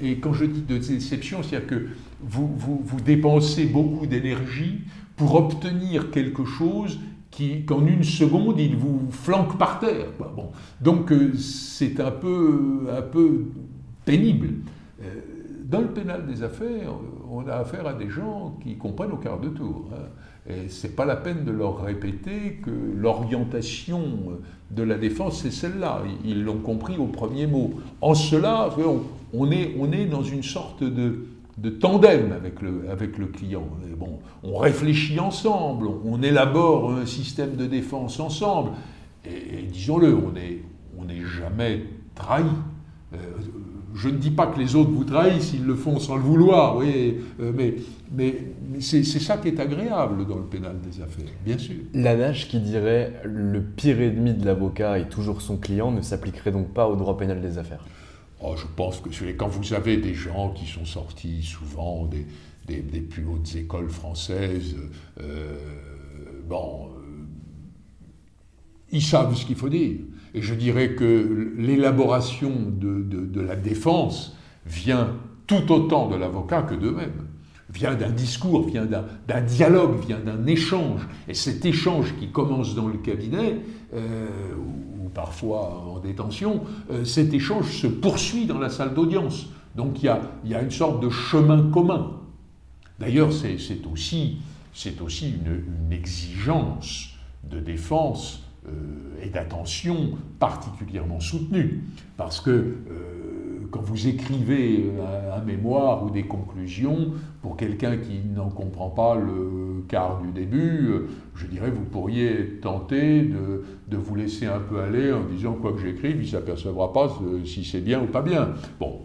et, quand je dis de déception, c'est-à-dire que vous, dépensez beaucoup d'énergie pour obtenir quelque chose qui, qu'en une seconde, il vous flanque par terre. Bon. Donc euh, c'est un peu, un peu pénible. Euh, dans le pénal des affaires, on a affaire à des gens qui comprennent au quart de tour. Hein. Et ce n'est pas la peine de leur répéter que l'orientation de la défense, c'est celle-là. Ils l'ont compris au premier mot. En cela, on est, on est dans une sorte de, de tandem avec le, avec le client. Bon, on réfléchit ensemble, on élabore un système de défense ensemble. Et, disons-le, on n'est on jamais trahi. Euh, je ne dis pas que les autres vous trahissent, ils le font sans le vouloir, oui, euh, mais, mais, c'est ça qui est agréable dans le pénal des affaires, bien sûr. L'adage qui dirait le pire ennemi de l'avocat est toujours son client ne s'appliquerait donc pas au droit pénal des affaires oh, Je pense que quand vous avez des gens qui sont sortis souvent des, plus hautes écoles françaises, euh, bon, euh, ils savent ce qu'il faut dire. Et je dirais que l'élaboration de, la défense vient tout autant de l'avocat que d'eux-mêmes. Vient d'un discours, vient d'un dialogue, vient d'un échange. Et cet échange qui commence dans le cabinet, euh, ou parfois en détention, euh, cet échange se poursuit dans la salle d'audience. Donc il y, a, une sorte de chemin commun. D'ailleurs, c'est aussi, une, exigence de défense euh, et d'attention particulièrement soutenue. Parce que quand vous écrivez un, mémoire ou des conclusions, pour quelqu'un qui n'en comprend pas le quart du début, euh, je dirais vous pourriez tenter de, de, vous laisser un peu aller en disant quoi que j'écrive, il ne s'apercevra pas si c'est bien ou pas bien. Bon,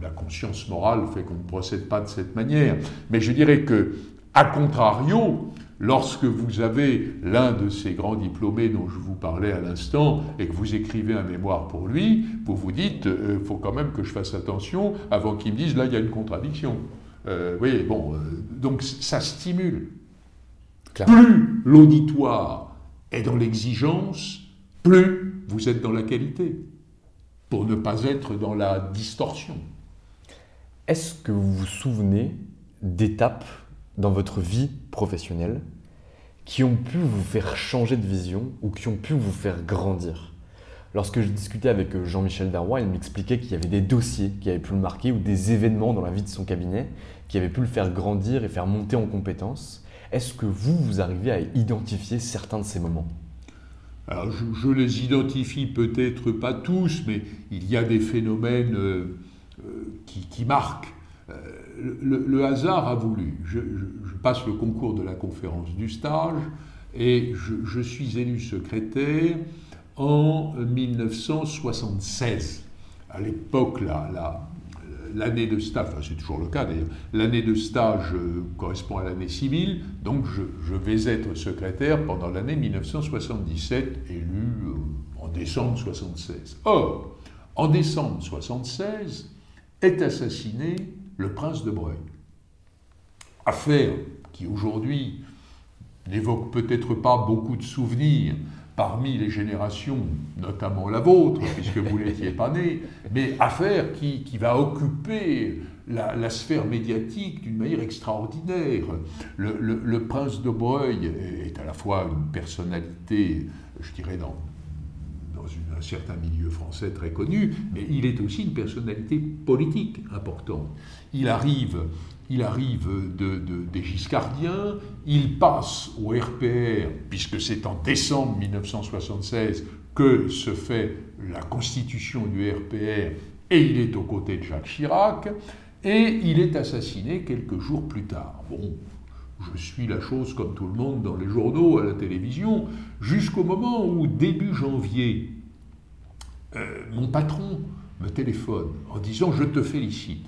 la conscience morale fait qu'on ne procède pas de cette manière. Mais je dirais que, à contrario, Lorsque vous avez l'un de ces grands diplômés dont je vous parlais à l'instant et que vous écrivez un mémoire pour lui, vous vous dites, il euh, faut quand même que je fasse attention avant qu'il me dise, là, il y a une contradiction. Euh, oui, bon, euh, donc ça stimule. Plus l'auditoire est dans l'exigence, plus vous êtes dans la qualité, pour ne pas être dans la distorsion. Est-ce que vous vous souvenez d'étapes dans votre vie professionnelle qui ont pu vous faire changer de vision ou qui ont pu vous faire grandir Lorsque je discutais avec euh, Jean-Michel Darrois, il m'expliquait qu'il y avait des dossiers qui avaient pu le marquer ou des événements dans la vie de son cabinet qui avaient pu le faire grandir et faire monter en compétences. Est-ce que vous, vous arrivez à identifier certains de ces moments? Je, les identifie peut-être pas tous, mais il y a des phénomènes euh, euh, qui, marquent. Le, hasard a voulu. Je, passe le concours de la conférence du stage et je suis élu secrétaire en 1976. À l'époque, l'année de stage, c'est toujours le cas d'ailleurs, l'année de stage euh, correspond à l'année civile, donc je, vais être secrétaire pendant l'année 1977, élu euh, en décembre 1976. Or, en décembre 1976, est assassiné le prince de Breuil. Affaire qui aujourd'hui n'évoque peut-être pas beaucoup de souvenirs, parmi les générations, notamment la vôtre, puisque vous n'étiez pas né, mais affaire qui, qui va occuper la, sphère médiatique d'une manière extraordinaire. Le, prince de Breuil est à la fois une personnalité, je dirais, dans, un certain milieu français très connu, mais il est aussi une personnalité politique importante. Il arrive il arrive de, des Giscardiens, il passe au RPR, puisque c'est en décembre 1976 que se fait la constitution du RPR, et il est aux côtés de Jacques Chirac, et il est assassiné quelques jours plus tard. Bon, je suis la chose comme tout le monde dans les journaux, à la télévision, jusqu'au moment où, début janvier, euh, mon patron me téléphone en disant Je te félicite.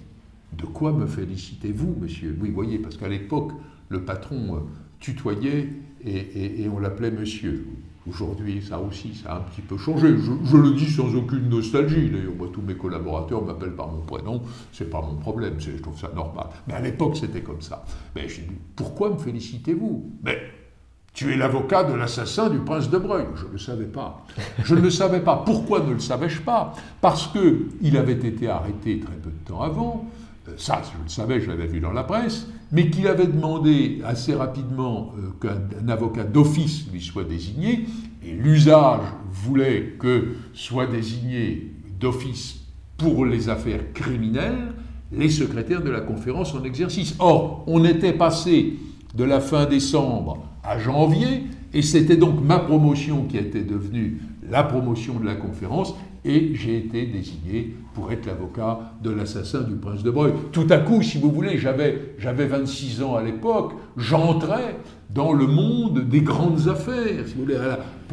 De quoi me félicitez-vous, monsieur? Oui, voyez, parce qu'à l'époque, le patron euh, tutoyait et, on l'appelait monsieur. Aujourd'hui, ça aussi, ça a un petit peu changé. Je, le dis sans aucune nostalgie. D'ailleurs, tous mes collaborateurs m'appellent par mon prénom. C'est pas mon problème. Je trouve ça normal. Mais à l'époque, c'était comme ça. Mais dis, pourquoi me félicitez-vous? Mais tu es l'avocat de l'assassin du prince de Breuil. Je ne le savais pas. Je ne le savais pas. Pourquoi ne le savais-je pas? Parce que il avait été arrêté très peu de temps avant ça je le savais, je l'avais vu dans la presse, mais qu'il avait demandé assez rapidement euh, qu'un avocat d'office lui soit désigné, et l'usage voulait que soit désigné d'office pour les affaires criminelles les secrétaires de la conférence en exercice. Or, on était passé de la fin décembre à janvier, et c'était donc ma promotion qui était devenue la promotion de la conférence, et j'ai été désigné pour être l'avocat de l'assassin du prince de Breuil. Tout à coup, si vous voulez, j'avais, j'avais 26 ans à l'époque, j'entrais dans le monde des grandes affaires. Si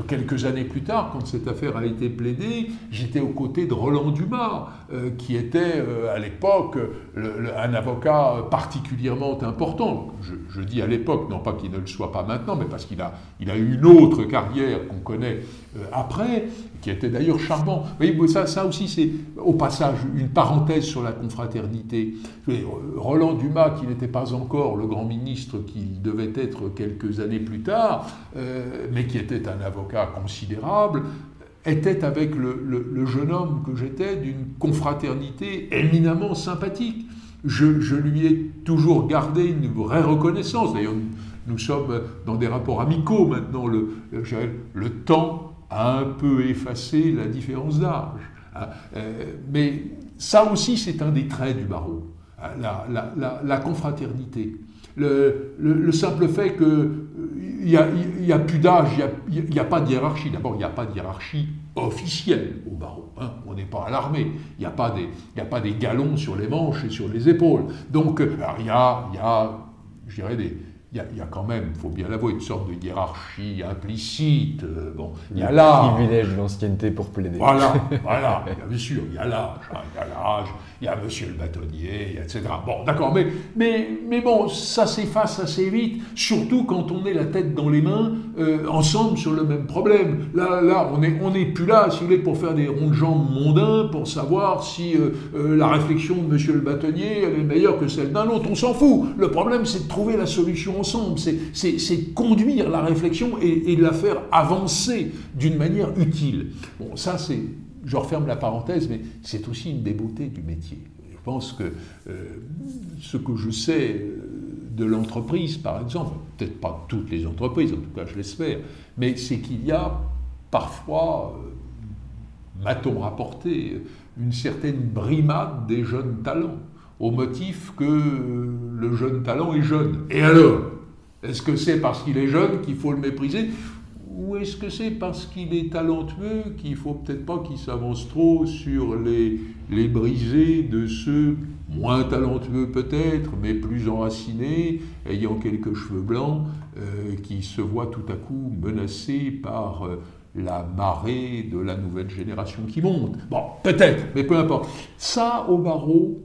quelques années plus tard, quand cette affaire a été plaidée, j'étais aux côtés de Roland Dumas, euh, qui était euh, à l'époque un avocat particulièrement important. Je, dis à l'époque, non pas qu'il ne le soit pas maintenant, mais parce qu'il a, il a eu une autre carrière qu'on connaît euh, après, qui était d'ailleurs charmant. Vous voyez, ça, ça aussi, c'est au passage une parenthèse sur la confraternité. Roland Dumas, qui n'était pas encore le grand ministre qu'il devait être quelques années plus tard, mais qui était un avocat considérable, était avec le, jeune homme que j'étais d'une confraternité éminemment sympathique. Je, lui ai toujours gardé une vraie reconnaissance. D'ailleurs, nous sommes dans des rapports amicaux maintenant. Le, temps a un peu effacé la différence d'âge. Euh, mais ça aussi, c'est un des traits du barreau, hein, la, confraternité. Le, simple fait que il n'y a, plus d'âge, il n'y a, pas de hiérarchie. D'abord, il n'y a pas de hiérarchie officielle au barreau. Hein. On n'est pas à l'armée. Il n'y a, pas des, a pas des galons sur les manches et sur les épaules. Donc, il y a, y a, je dirais, des, il y, a quand même, il faut bien l'avouer, une sorte de hiérarchie implicite. Euh, bon, il y a l'âge. privilège de l'ancienneté pour plaider. Voilà, voilà, bien sûr, il y a l'âge, hein, il y a l'âge, il y a monsieur le bâtonnier, etc. Bon, d'accord, mais, mais, mais bon, ça s'efface assez vite, surtout quand on est la tête dans les mains, euh, ensemble sur le même problème. Là, là on n'est on est plus là, si vous voulez, pour faire des ronds de jambes mondains, pour savoir si euh, la réflexion de monsieur le bâtonnier elle est meilleure que celle d'un autre. On s'en fout. Le problème, c'est de trouver la solution c'est conduire la réflexion et, de la faire avancer d'une manière utile. Bon, ça c'est, je referme la parenthèse, mais c'est aussi une des beautés du métier. Je pense que euh, ce que je sais euh, de l'entreprise, par exemple, peut-être pas toutes les entreprises, en tout cas je l'espère, mais c'est qu'il y a parfois, euh, m'a-t-on rapporté, une certaine brimade des jeunes talents, au motif que le jeune talent est jeune. Et alors? Est-ce que c'est parce qu'il est jeune qu'il faut le mépriser ou est-ce que c'est parce qu'il est talentueux qu'il faut peut-être pas qu'il s'avance trop sur les, les brisés de ceux moins talentueux peut-être, mais plus enracinés, ayant quelques cheveux blancs, euh, qui se voient tout à coup menacés par euh, la marée de la nouvelle génération qui monte? Bon, peut-être, mais peu importe. Ça, au barreau,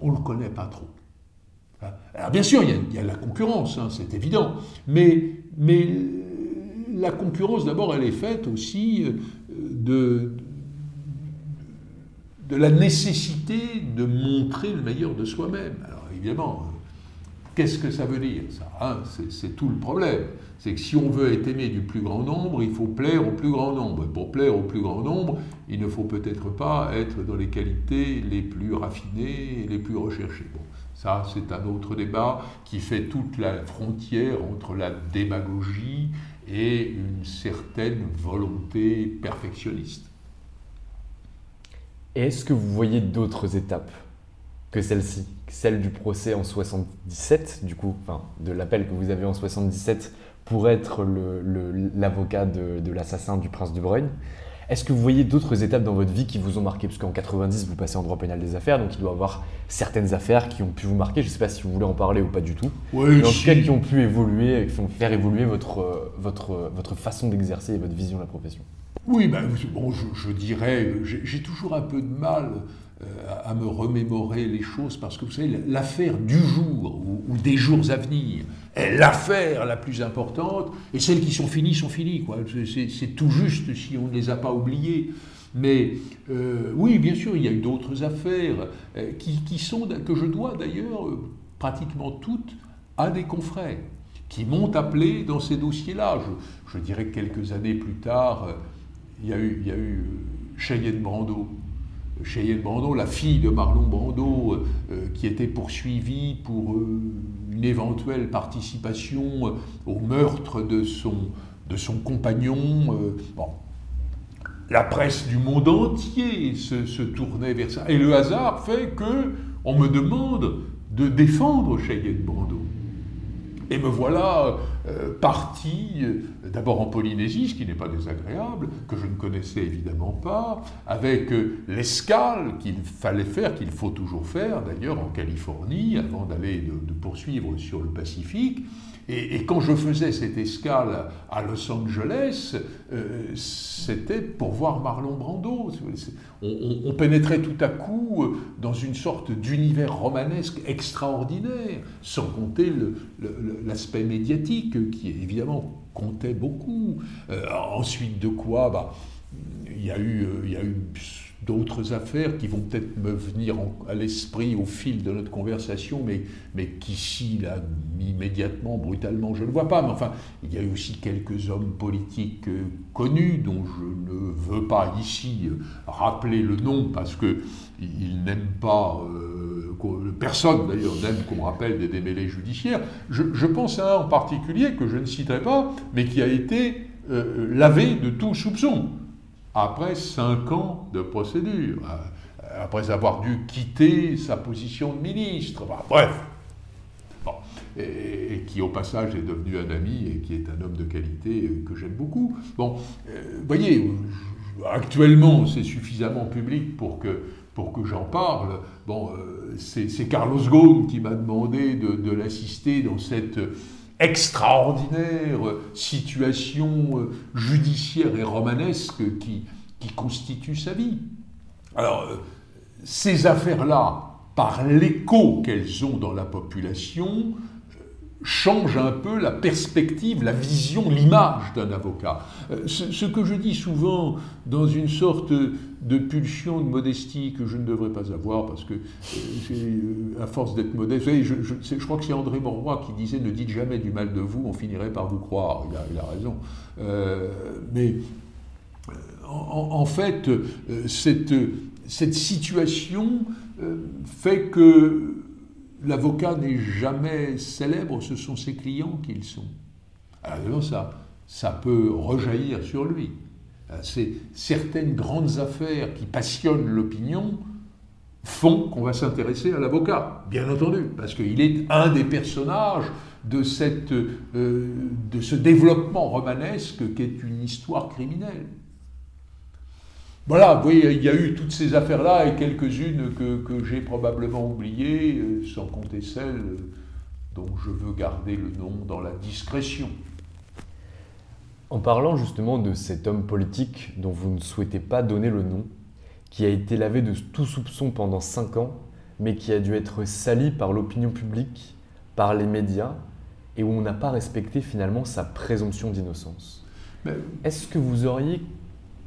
on ne le connaît pas trop. Alors bien sûr, il y a, la concurrence, hein, c'est évident, mais, mais la concurrence, d'abord, elle est faite aussi euh, de, la nécessité de montrer le meilleur de soi-même. Alors évidemment, qu'est-ce que ça veut dire ça hein? C'est tout le problème. C'est que si on veut être aimé du plus grand nombre, il faut plaire au plus grand nombre. Et pour plaire au plus grand nombre, il ne faut peut-être pas être dans les qualités les plus raffinées les plus recherchées. Bon, ça, c'est un autre débat qui fait toute la frontière entre la démagogie et une certaine volonté perfectionniste. Est-ce que vous voyez d'autres étapes que celle-ci, celle du procès en 77, du coup, enfin, de l'appel que vous avez en 77 pour être l'avocat de, l'assassin du prince de Broglie? Est-ce que vous voyez d'autres étapes dans votre vie qui vous ont marqué? Parce qu'en 90, vous passez en droit pénal des affaires, donc il doit y avoir certaines affaires qui ont pu vous marquer. Je ne sais pas si vous voulez en parler ou pas du tout. Oui, mais en tout cas, qui ont pu évoluer, qui font faire évoluer votre, votre, votre façon d'exercer et votre vision de la profession. Oui, ben, bon, je, dirais, j'ai toujours un peu de mal à me remémorer les choses parce que vous savez, l'affaire du jour ou, des jours à venir est l'affaire la plus importante et celles qui sont finies sont finies. C'est tout juste si on ne les a pas oubliées. Mais euh, oui, bien sûr, il y a eu d'autres affaires euh, qui, sont, que je dois d'ailleurs pratiquement toutes à des confrères qui m'ont appelé dans ces dossiers-là. Je, je, dirais que quelques années plus tard, il y a eu, il y a eu Cheyenne Brando Cheyenne Brando, la fille de Marlon Brando, euh, euh, qui était poursuivie pour euh, une éventuelle participation au meurtre de son, compagnon. La presse du monde entier se, se, tournait vers ça. Et le hasard fait que on me demande de défendre Cheyenne Brando. Et me voilà euh, parti, euh, d'abord en Polynésie, ce qui n'est pas désagréable, que je ne connaissais évidemment pas, avec euh, l'escale qu'il fallait faire, qu'il faut toujours faire, d'ailleurs en Californie, avant d'aller de, poursuivre sur le Pacifique. Et, quand je faisais cette escale à Los Angeles, c'était pour voir Marlon Brando. On, pénétrait tout à coup dans une sorte d'univers romanesque extraordinaire, sans compter l'aspect médiatique qui évidemment comptait beaucoup. Euh, ensuite de quoi, bah, il y a eu, euh, il y a eu d'autres affaires qui vont peut-être me venir à l'esprit au fil de notre conversation, mais, mais qu'ici, là, immédiatement, brutalement, je ne vois pas. Mais enfin, il y a eu aussi quelques hommes politiques euh, connus dont je ne veux pas ici rappeler le nom parce qu'ils n'aiment pas personne d'ailleurs n'aime qu'on rappelle des démêlés judiciaires. Je, pense à un en particulier que je ne citerai pas, mais qui a été euh, lavé de tout soupçon après cinq ans de procédure, euh, après avoir dû quitter sa position de ministre. bref. Et, qui au passage est devenu un ami et qui est un homme de qualité euh, que j'aime beaucoup. Bon, vous voyez, actuellement c'est suffisamment public pour que pour que j'en parle. Bon, euh, c'est Carlos Ghosn qui m'a demandé de, l'assister dans cette extraordinaire situation euh, judiciaire et romanesque qui, qui constitue sa vie. Alors, euh, ces affaires-là, par l'écho qu'elles ont dans la population, change un peu la perspective, la vision, l'image d'un avocat. Euh, ce, que je dis souvent dans une sorte de pulsion de modestie que je ne devrais pas avoir parce que euh, euh, à force d'être modeste, je, crois que c'est André Mauroy qui disait ne dites jamais du mal de vous, on finirait par vous croire. Il a, raison. mais en, fait, cette situation fait que l'avocat n'est jamais célèbre, ce sont ses clients qu'ils sont. Alors ça, ça peut rejaillir sur lui. C'est certaines grandes affaires qui passionnent l'opinion font qu'on va s'intéresser à l'avocat, bien entendu, parce qu'il est un des personnages de, cette, euh, de ce développement romanesque qu'est une histoire criminelle. Voilà, vous voyez, il y a eu toutes ces affaires-là et quelques-unes que, que j'ai probablement oubliées, euh, sans compter celles dont je veux garder le nom dans la discrétion. En parlant justement de cet homme politique dont vous ne souhaitez pas donner le nom, qui a été lavé de tout soupçon pendant cinq ans, mais qui a dû être sali par l'opinion publique, par les médias, et où on n'a pas respecté finalement sa présomption d'innocence. Est-ce que vous auriez,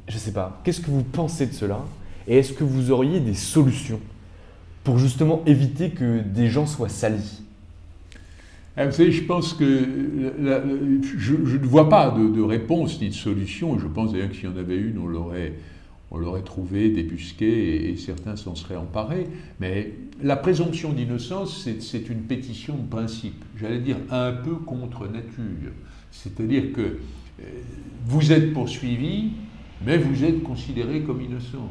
je ne sais pas, qu'est-ce que vous pensez de cela? Et est-ce que vous auriez des solutions pour justement éviter que des gens soient salis? Ah, vous savez, je pense que je, ne vois pas de, réponse ni de solution. Je pense d'ailleurs que s'il y en avait une, on l'aurait, on l'aurait trouvé débusqué et, certains s'en seraient emparés. Mais la présomption d'innocence, c'est une pétition de principe, j'allais dire un peu contre nature. C'est-à-dire que euh, vous êtes poursuivi, mais vous êtes considéré comme innocent.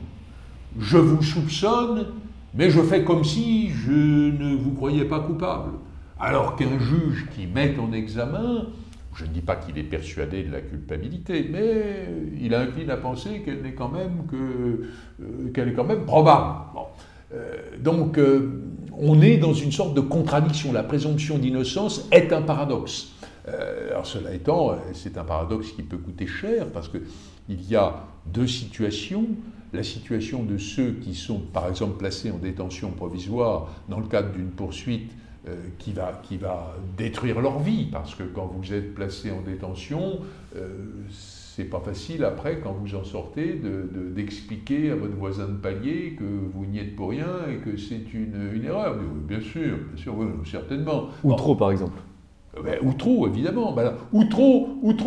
Je vous soupçonne, mais je fais comme si je ne vous croyais pas coupable. Alors qu'un juge qui met en examen je ne dis pas qu'il est persuadé de la culpabilité, mais il incline à penser qu'elle n'est euh, est quand même probable. Euh, donc, euh, on est dans une sorte de contradiction. La présomption d'innocence est un paradoxe. Alors, cela étant, c'est un paradoxe qui peut coûter cher parce que il y a deux situations. La situation de ceux qui sont, par exemple, placés en détention provisoire dans le cadre d'une poursuite euh, qui, va, qui va détruire leur vie, parce que quand vous êtes placé en détention, euh, c'est pas facile après, quand vous en sortez, d'expliquer de, à votre voisin de palier que vous n'y êtes pour rien et que c'est une, une, erreur. bien sûr, bien sûr, certainement. Ou trop, par exemple. Ben, ou trop, évidemment. Ben,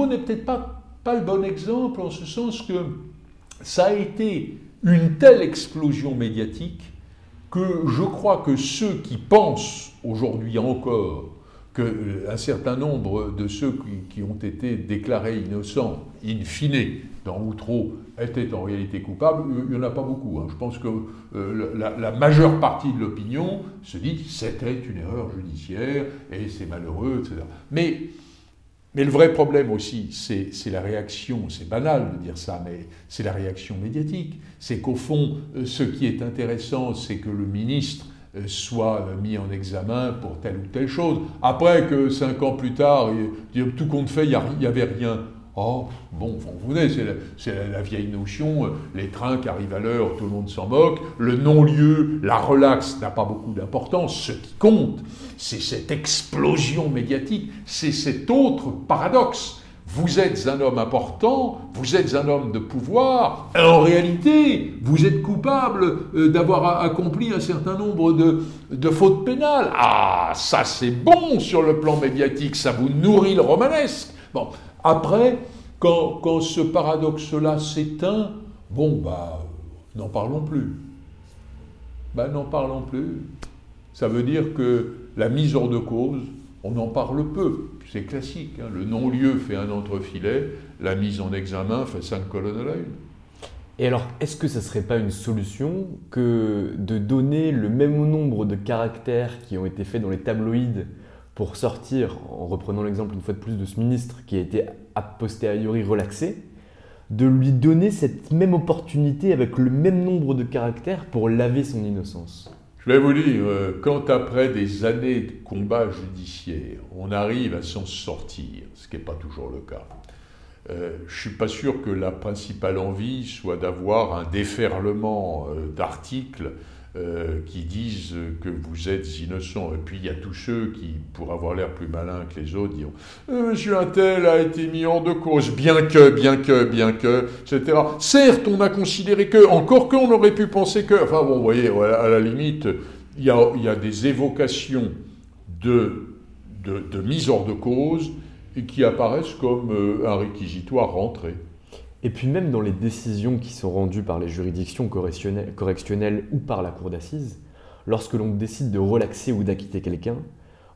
n'est peut-être pas, le bon exemple, en ce sens que ça a été une telle explosion médiatique que je crois que ceux qui pensent aujourd'hui encore qu'un euh, certain nombre de ceux qui, ont été déclarés innocents, in fine, dans Outreau, étaient en réalité coupables, il n'y en a pas beaucoup. Hein. Je pense que euh, la, majeure partie de l'opinion se dit c'était une erreur judiciaire et c'est malheureux, etc. Mais mais le vrai problème aussi, c'est la réaction, c'est banal de dire ça, mais c'est la réaction médiatique. C'est qu'au fond, euh, ce qui est intéressant, c'est que le ministre euh, soit mis en examen pour telle ou telle chose. Après que cinq ans plus tard, tout compte fait, il n'y avait rien. Oh, bon, vous venez, c'est la, vieille notion, euh, les trains qui arrivent à l'heure, tout le monde s'en moque, le non-lieu, la relaxe n'a pas beaucoup d'importance, ce qui compte, c'est cette explosion médiatique, c'est cet autre paradoxe. Vous êtes un homme important, vous êtes un homme de pouvoir, en réalité, vous êtes coupable euh, d'avoir accompli un certain nombre de, de fautes pénales. Ah, ça c'est bon sur le plan médiatique, ça vous nourrit le romanesque. Bon, après, quand, ce paradoxe-là s'éteint, bon, bah, n'en parlons plus. Ben, n'en parlons plus. Ça veut dire que la mise hors de cause, on en parle peu. C'est classique. Hein. Le non-lieu fait un entrefilet, la mise en examen fait cinq colonnes à la une. Et alors, est-ce que ça ne serait pas une solution que de donner le même nombre de caractères qui ont été faits dans les tabloïds pour sortir, en reprenant l'exemple une fois de plus de ce ministre qui a été a posteriori relaxé, de lui donner cette même opportunité avec le même nombre de caractères pour laver son innocence. Je vais vous dire, euh, quand après des années de combat judiciaire, on arrive à s'en sortir, ce qui n'est pas toujours le cas, euh, je ne suis pas sûr que la principale envie soit d'avoir un déferlement euh, d'articles euh, qui disent que vous êtes innocent. Et puis il y a tous ceux qui, pour avoir l'air plus malins que les autres, diront euh, Monsieur Untel a été mis hors de cause, bien que, bien que, bien que, etc. Certes, on a considéré que, encore qu'on aurait pu penser que. Enfin bon, vous voyez, à la limite, il y a, des évocations de, mise hors de cause qui apparaissent comme euh, un réquisitoire rentré. Et puis même dans les décisions qui sont rendues par les juridictions correctionnelles, ou par la cour d'assises, lorsque l'on décide de relaxer ou d'acquitter quelqu'un,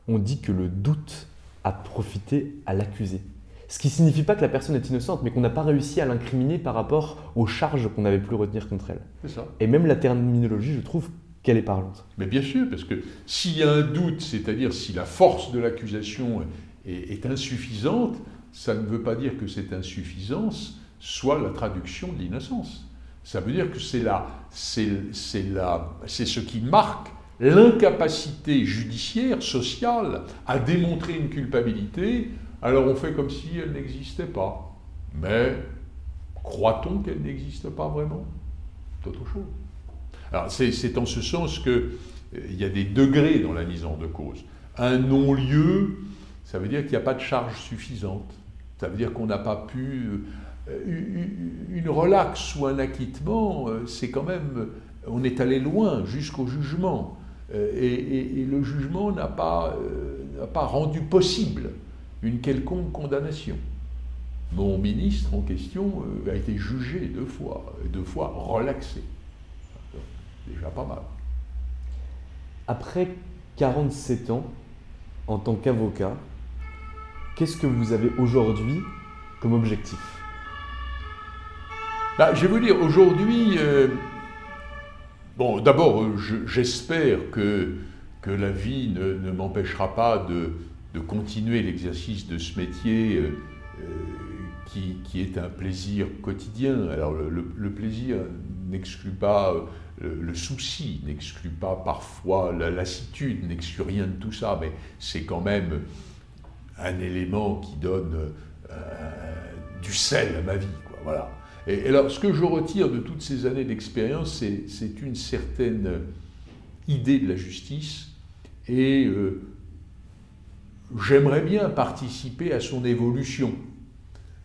on dit que le doute a profité à l'accusé. Ce qui ne signifie pas que la personne est innocente, mais qu'on n'a pas réussi à l'incriminer par rapport aux charges qu'on n'avait plus retenir contre elle. C'est ça. Et même la terminologie, je trouve qu'elle est parlante. Mais bien sûr, parce que s'il y a un doute, c'est-à-dire si la force de l'accusation est, est, insuffisante, ça ne veut pas dire que cette insuffisance soit la traduction de l'innocence. Ça veut dire que c'est ce qui marque l'incapacité judiciaire, sociale, à démontrer une culpabilité, alors on fait comme si elle n'existait pas. Mais croit-on qu'elle n'existe pas vraiment? C'est autre chose. Alors c'est en ce sens qu'il euh, y a des degrés dans la mise en cause. Un non-lieu, ça veut dire qu'il n'y a pas de charge suffisante. Ça veut dire qu'on n'a pas pu... Euh, une relaxe ou un acquittement, euh, c'est quand même... On est allé loin jusqu'au jugement. Et, le jugement n'a pas, pas rendu possible une quelconque condamnation. Mon ministre en question a été jugé deux fois, deux fois relaxé déjà pas mal. Après 47 ans en tant qu'avocat, qu'est-ce que vous avez aujourd'hui comme objectif? Bah, Je vais vous dire, aujourd'hui, euh, bon, d'abord, j'espère que, que la vie ne, m'empêchera pas de, de continuer l'exercice de ce métier euh, euh, qui, qui, est un plaisir quotidien. Alors, le, plaisir n'exclut pas le, souci n'exclut pas parfois la lassitude, n'exclut rien de tout ça, mais c'est quand même un élément qui donne euh, du sel à ma vie. voilà. Et, alors, ce que je retire de toutes ces années d'expérience, c'est une certaine idée de la justice, et euh, j'aimerais bien participer à son évolution.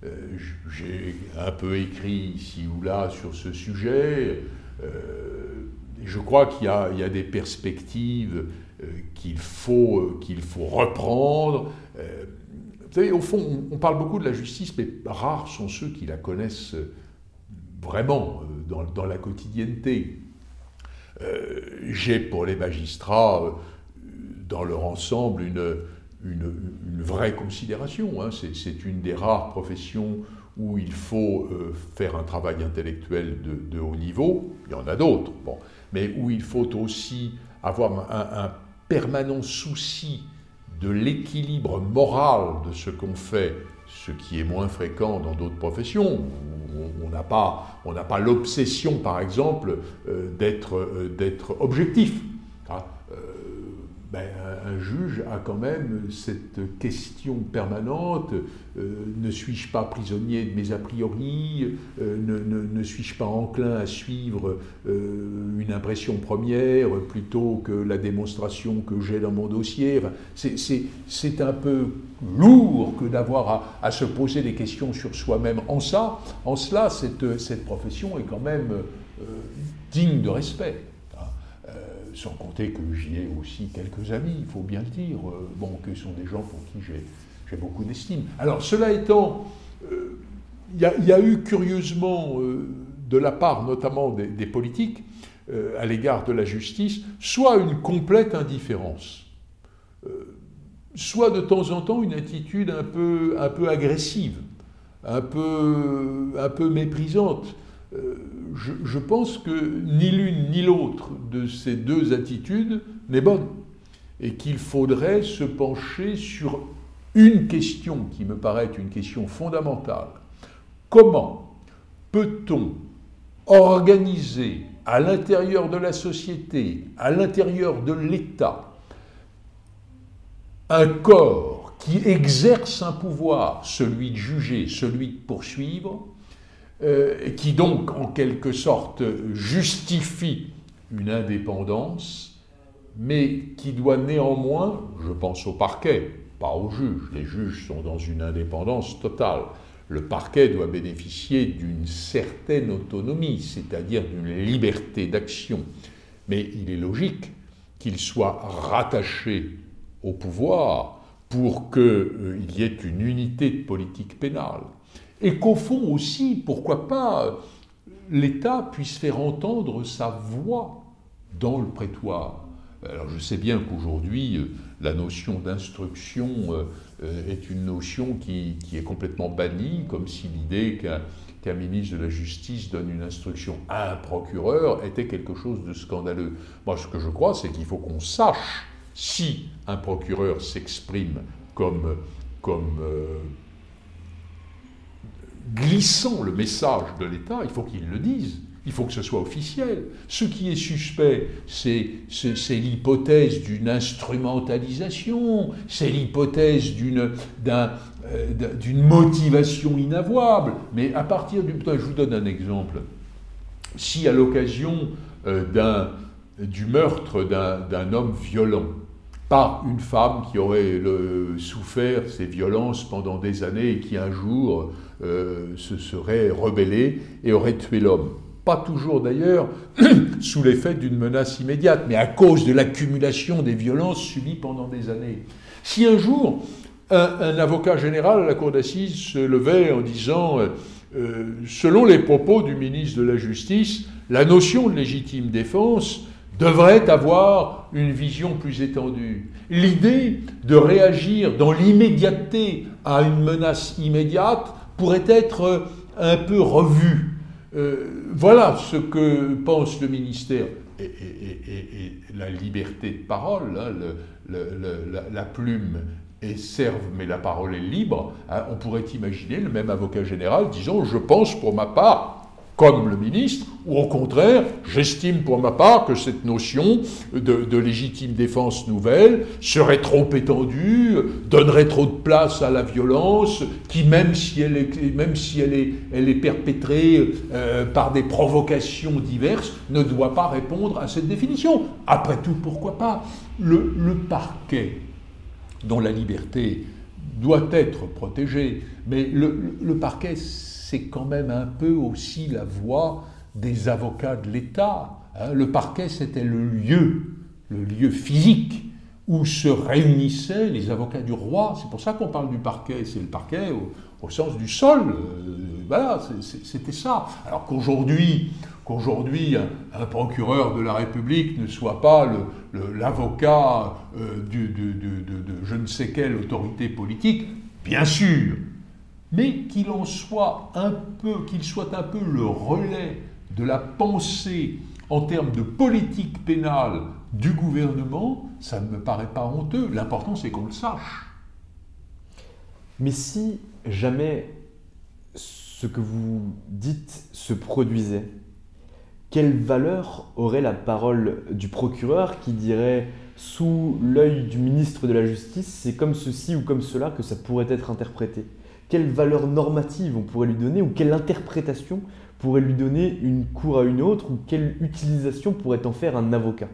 Euh, j'ai un peu écrit ici ou là sur ce sujet. Euh, je crois qu'il y, a des perspectives euh, qu'il faut, qu'il faut reprendre. vous savez, au fond, on, parle beaucoup de la justice, mais rares sont ceux qui la connaissent vraiment dans, la quotidienneté. J'ai pour les magistrats, dans leur ensemble, une, vraie considération. Hein. C'est une des rares professions où il faut euh, faire un travail intellectuel de, haut niveau, il y en a d'autres, bon, mais où il faut aussi avoir un, permanent souci de l'équilibre moral de ce qu'on fait, ce qui est moins fréquent dans d'autres professions. On n'a pas, pas l'obsession, par exemple, euh, euh, d'être objectif. Ben, un, juge a quand même cette question permanente, euh, ne suis-je pas prisonnier de mes a priori, euh, ne, suis-je pas enclin à suivre euh, une impression première plutôt que la démonstration que j'ai dans mon dossier C'est un peu lourd que d'avoir à, se poser des questions sur soi-même. En, en cela, cette, cette profession est quand même digne de respect sans compter que j'y ai aussi quelques amis, il faut bien le dire, euh, bon, que sont des gens pour qui j'ai beaucoup d'estime. Alors, cela étant, euh, il y, a eu curieusement, euh, de la part notamment des, politiques, à l'égard de la justice, soit une complète indifférence, soit de temps en temps une attitude un peu, un peu agressive, un peu, un peu méprisante. Je, pense que ni l'une ni l'autre de ces deux attitudes n'est bonne et qu'il faudrait se pencher sur une question qui me paraît une question fondamentale. Comment peut-on organiser à l'intérieur de la société, à l'intérieur de l'État, un corps qui exerce un pouvoir, celui de juger, celui de poursuivre, euh, qui donc en quelque sorte justifie une indépendance, mais qui doit néanmoins, je pense au parquet, pas aux juges, les juges sont dans une indépendance totale, le parquet doit bénéficier d'une certaine autonomie, c'est-à-dire d'une liberté d'action, mais il est logique qu'il soit rattaché au pouvoir pour qu'il euh, y ait une unité de politique pénale et qu'au fond aussi, pourquoi pas, l'État puisse faire entendre sa voix dans le prétoire. Alors je sais bien qu'aujourd'hui, euh, la notion d'instruction euh, est une notion qui, est complètement bannie, comme si l'idée qu'un ministre de la Justice donne une instruction à un procureur était quelque chose de scandaleux. Moi, ce que je crois, c'est qu'il faut qu'on sache si un procureur s'exprime comme, comme glissant le message de l'État, il faut qu'il le dise. Il faut que ce soit officiel. Ce qui est suspect, c'est l'hypothèse d'une instrumentalisation, c'est l'hypothèse d'une euh, motivation inavouable. Mais à partir du... Je vous donne un exemple. Si à l'occasion euh, du meurtre d'un homme violent, par une femme qui aurait souffert ces violences pendant des années et qui un jour euh, se serait rebellée et aurait tué l'homme pas toujours d'ailleurs sous l'effet d'une menace immédiate, mais à cause de l'accumulation des violences subies pendant des années. Si un jour un, avocat général à la cour d'assises se levait en disant, euh, euh, selon les propos du ministre de la Justice, la notion de légitime défense devrait avoir une vision plus étendue. L'idée de réagir dans l'immédiateté à une menace immédiate pourrait être un peu revue. Euh, voilà ce que pense le ministère. Et, la liberté de parole, hein, la, plume est serve, mais la parole est libre. Hein, on pourrait imaginer le même avocat général disant Je pense pour ma part comme le ministre, ou au contraire, j'estime pour ma part que cette notion de, légitime défense nouvelle serait trop étendue, donnerait trop de place à la violence, qui même si elle est, perpétrée euh, par des provocations diverses, ne doit pas répondre à cette définition. Après tout, pourquoi pas? Le, parquet, dont la liberté doit être protégée, mais le parquet c'est quand même un peu aussi la voix des avocats de l'État. Hein. le parquet, c'était le lieu, le lieu physique où se réunissaient les avocats du roi. C'est pour ça qu'on parle du parquet. C'est le parquet au, sens du sol. Euh, voilà, c'était ça. Alors qu'aujourd'hui, un, procureur de la République ne soit pas l'avocat euh, de je ne sais quelle autorité politique, bien sûr, mais qu'il en soit un peu, qu'il soit un peu le relais de la pensée en termes de politique pénale du gouvernement, ça ne me paraît pas honteux. L'important, c'est qu'on le sache. Mais si jamais ce que vous dites se produisait, quelle valeur aurait la parole du procureur qui dirait sous l'œil du ministre de la Justice, c'est comme ceci ou comme cela que ça pourrait être interprété? Quelle valeur normative on pourrait lui donner ou quelle interprétation pourrait lui donner une cour à une autre ou quelle utilisation pourrait en faire un avocat.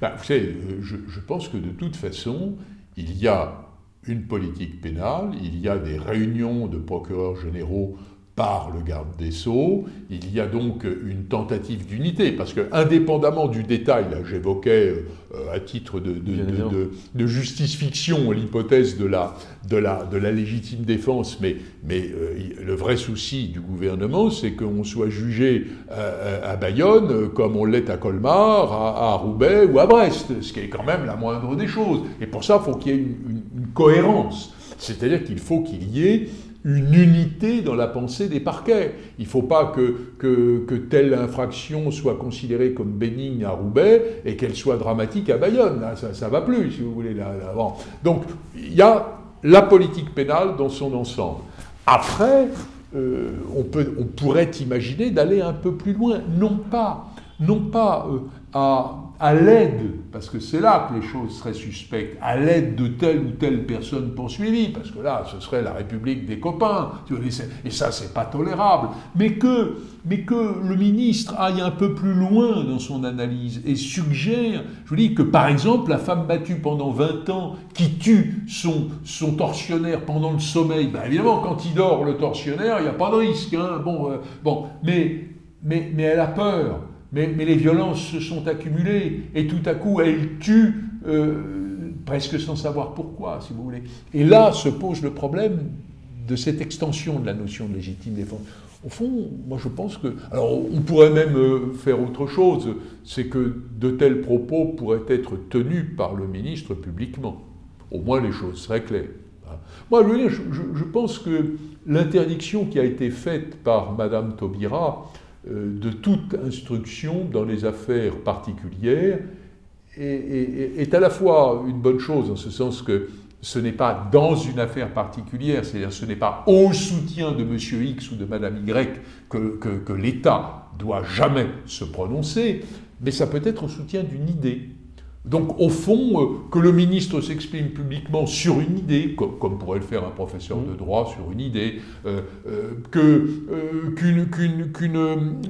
Bah, Vous savez, je, pense que de toute façon, il y a une politique pénale, il y a des réunions de procureurs généraux par le garde des Sceaux. Il y a donc une tentative d'unité, parce que indépendamment du détail, là j'évoquais euh, à titre de, de, justice-fiction l'hypothèse de la, de, la, de la légitime défense, mais, mais euh, le vrai souci du gouvernement, c'est qu'on soit jugé euh, à Bayonne comme on l'est à Colmar, à, Roubaix ou à Brest, ce qui est quand même la moindre des choses. Et pour ça, il faut qu'il y ait une, une cohérence. C'est-à-dire qu'il faut qu'il y ait une unité dans la pensée des parquets. Il ne faut pas que, que, telle infraction soit considérée comme bénigne à Roubaix et qu'elle soit dramatique à Bayonne. Ça ne va plus, si vous voulez. Là, Donc, il y a la politique pénale dans son ensemble. Après, euh, on, peut, on pourrait imaginer d'aller un peu plus loin, non pas, non pas euh, à à l'aide, parce que c'est là que les choses seraient suspectes, à l'aide de telle ou telle personne poursuivie, parce que là, ce serait la République des copains, et ça, c'est pas tolérable, mais que, mais que le ministre aille un peu plus loin dans son analyse et suggère, je vous dis que par exemple, la femme battue pendant 20 ans qui tue son, son tortionnaire pendant le sommeil, ben évidemment, quand il dort, le tortionnaire, il n'y a pas de risque, hein, bon, euh, bon, mais, mais, mais elle a peur. Mais, les violences se sont accumulées et tout à coup elles tuent euh, presque sans savoir pourquoi, si vous voulez. Et là se pose le problème de cette extension de la notion de légitime défense. Au fond, moi je pense que... Alors on pourrait même euh, faire autre chose, c'est que de tels propos pourraient être tenus par le ministre publiquement. Au moins les choses seraient claires. Hein. Moi, je, pense que l'interdiction qui a été faite par Madame Taubira de toute instruction dans les affaires particulières est, à la fois une bonne chose, en ce sens que ce n'est pas dans une affaire particulière, c'est-à-dire ce n'est pas au soutien de M. X ou de Mme Y que, que l'État doit jamais se prononcer, mais ça peut être au soutien d'une idée. Donc, au fond, euh, que le ministre s'exprime publiquement sur une idée, comme, pourrait le faire un professeur de droit sur une idée, euh, euh,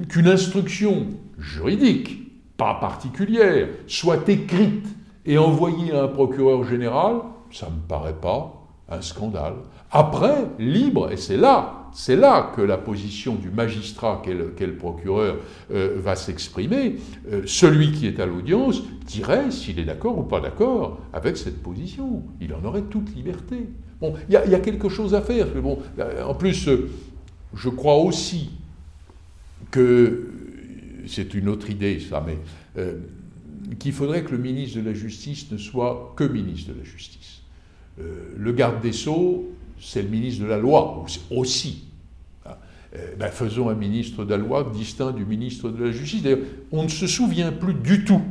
qu'une instruction juridique, pas particulière, soit écrite et envoyée à un procureur général, ça ne me paraît pas un scandale. Après, libre, et c'est là c'est là que la position du magistrat qu'est le, procureur euh, va s'exprimer. Euh, celui qui est à l'audience dirait s'il est d'accord ou pas d'accord avec cette position. Il en aurait toute liberté. Bon, il y, a quelque chose à faire. Mais bon, euh, en plus, je crois aussi que c'est une autre idée, ça, mais qu'il faudrait que le ministre de la Justice ne soit que ministre de la Justice. le garde des Sceaux, c'est le ministre de la loi aussi. Ah, euh, ben, faisons un ministre de la loi distinct du ministre de la justice. D'ailleurs, on ne se souvient plus du tout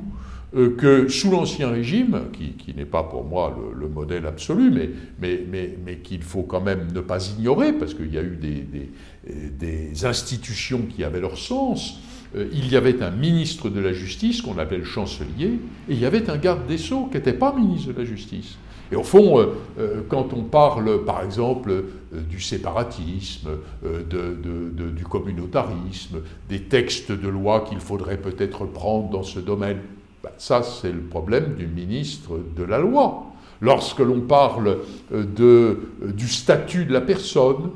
euh, que sous l'Ancien Régime, qui, n'est pas pour moi le, modèle absolu, mais, mais, mais, mais qu'il faut quand même ne pas ignorer, parce qu'il y a eu des, institutions qui avaient leur sens, euh, il y avait un ministre de la Justice qu'on appelle chancelier, et il y avait un garde des Sceaux qui n'était pas ministre de la Justice. Et au fond, euh, euh, quand on parle, par exemple, euh, du séparatisme, du communautarisme, des textes de loi qu'il faudrait peut-être prendre dans ce domaine, ben, ça c'est le problème du ministre de la loi. Lorsque l'on parle du statut de la personne,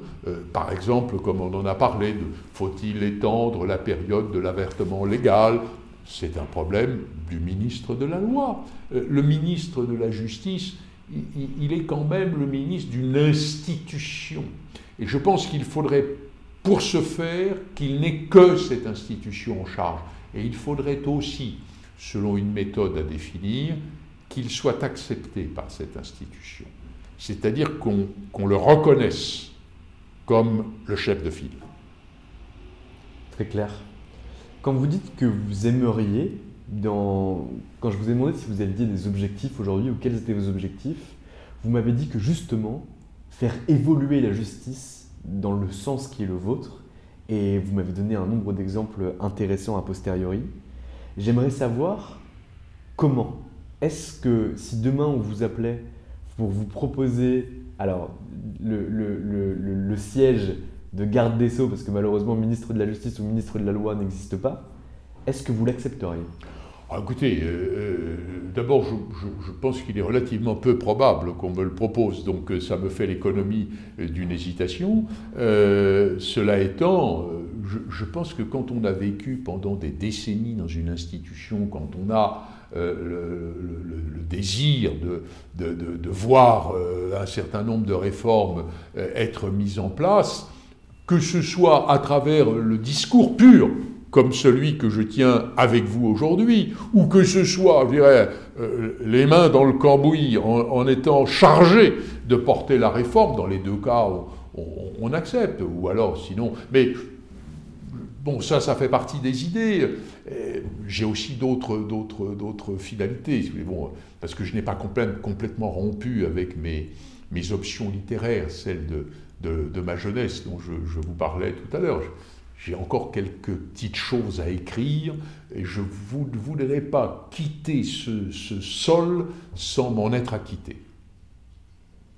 par exemple, comme on en a parlé, faut-il étendre la période de l'avertement légal c'est un problème du ministre de la loi. le ministre de la Justice, il est quand même le ministre d'une institution. Et je pense qu'il faudrait, pour ce faire, qu'il n'ait que cette institution en charge. Et il faudrait aussi, selon une méthode à définir, qu'il soit accepté par cette institution. C'est-à-dire qu'on le reconnaisse comme le chef de file. Très clair. Quand vous dites que vous aimeriez quand je vous ai demandé si vous aviez des objectifs aujourd'hui ou quels étaient vos objectifs, vous m'avez dit que justement, faire évoluer la justice dans le sens qui est le vôtre, et vous m'avez donné un nombre d'exemples intéressants a posteriori. J'aimerais savoir comment. Est-ce que si demain on vous appelait pour vous proposer alors le, le siège de garde des sceaux, parce que malheureusement ministre de la Justice ou ministre de la Loi n'existe pas, est-ce que vous l'accepteriez? Ah, écoutez, euh, euh, d'abord, je, pense qu'il est relativement peu probable qu'on me le propose, donc euh, ça me fait l'économie d'une hésitation. cela étant, je, pense que quand on a vécu pendant des décennies dans une institution, quand on a le, désir de voir un certain nombre de réformes être mises en place, que ce soit à travers le discours pur, comme celui que je tiens avec vous aujourd'hui, ou que ce soit, je dirais, euh, les mains dans le cambouis en, étant chargé de porter la réforme, dans les deux cas, on, accepte, ou alors sinon. Mais bon, ça, ça fait partie des idées. J'ai aussi d'autres, d'autres, finalités, bon, parce que je n'ai pas complètement rompu avec mes, mes options littéraires, celles de, de, ma jeunesse dont je vous parlais tout à l'heure j'ai encore quelques petites choses à écrire et je ne voudrais pas quitter ce, sol sans m'en être acquitté.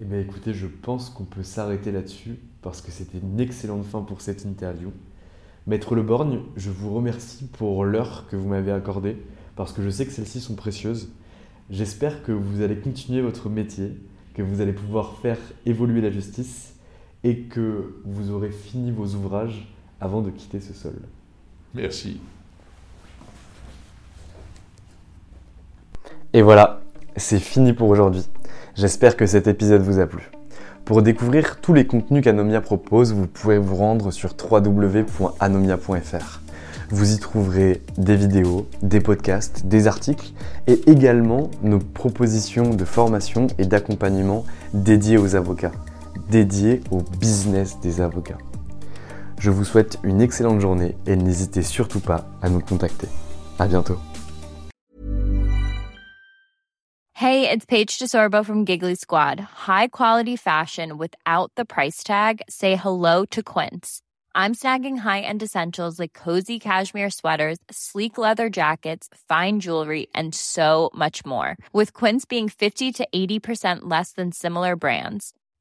Eh bien écoutez, je pense qu'on peut s'arrêter là-dessus parce que c'était une excellente fin pour cette interview. Maître Le Borgne, je vous remercie pour l'heure que vous m'avez accordée parce que je sais que celles-ci sont précieuses. J'espère que vous allez continuer votre métier, que vous allez pouvoir faire évoluer la justice et que vous aurez fini vos ouvrages avant de quitter ce sol. Merci. Et voilà, c'est fini pour aujourd'hui. J'espère que cet épisode vous a plu. Pour découvrir tous les contenus qu'Anomia propose, vous pouvez vous rendre sur www.anomia.fr. Vous y trouverez des vidéos, des podcasts, des articles et également nos propositions de formation et d'accompagnement dédiées aux avocats, dédiées au business des avocats. Je vous souhaite une excellente journée et n'hésitez surtout pas à nous contacter. À bientôt. Hey, it's Paige DeSorbo from Giggly Squad. High quality fashion without the price tag. Say hello to Quince. I'm snagging high-end essentials like cozy cashmere sweaters, sleek leather jackets, fine jewelry, and so much more. With Quince being 50 to 80% less than similar brands.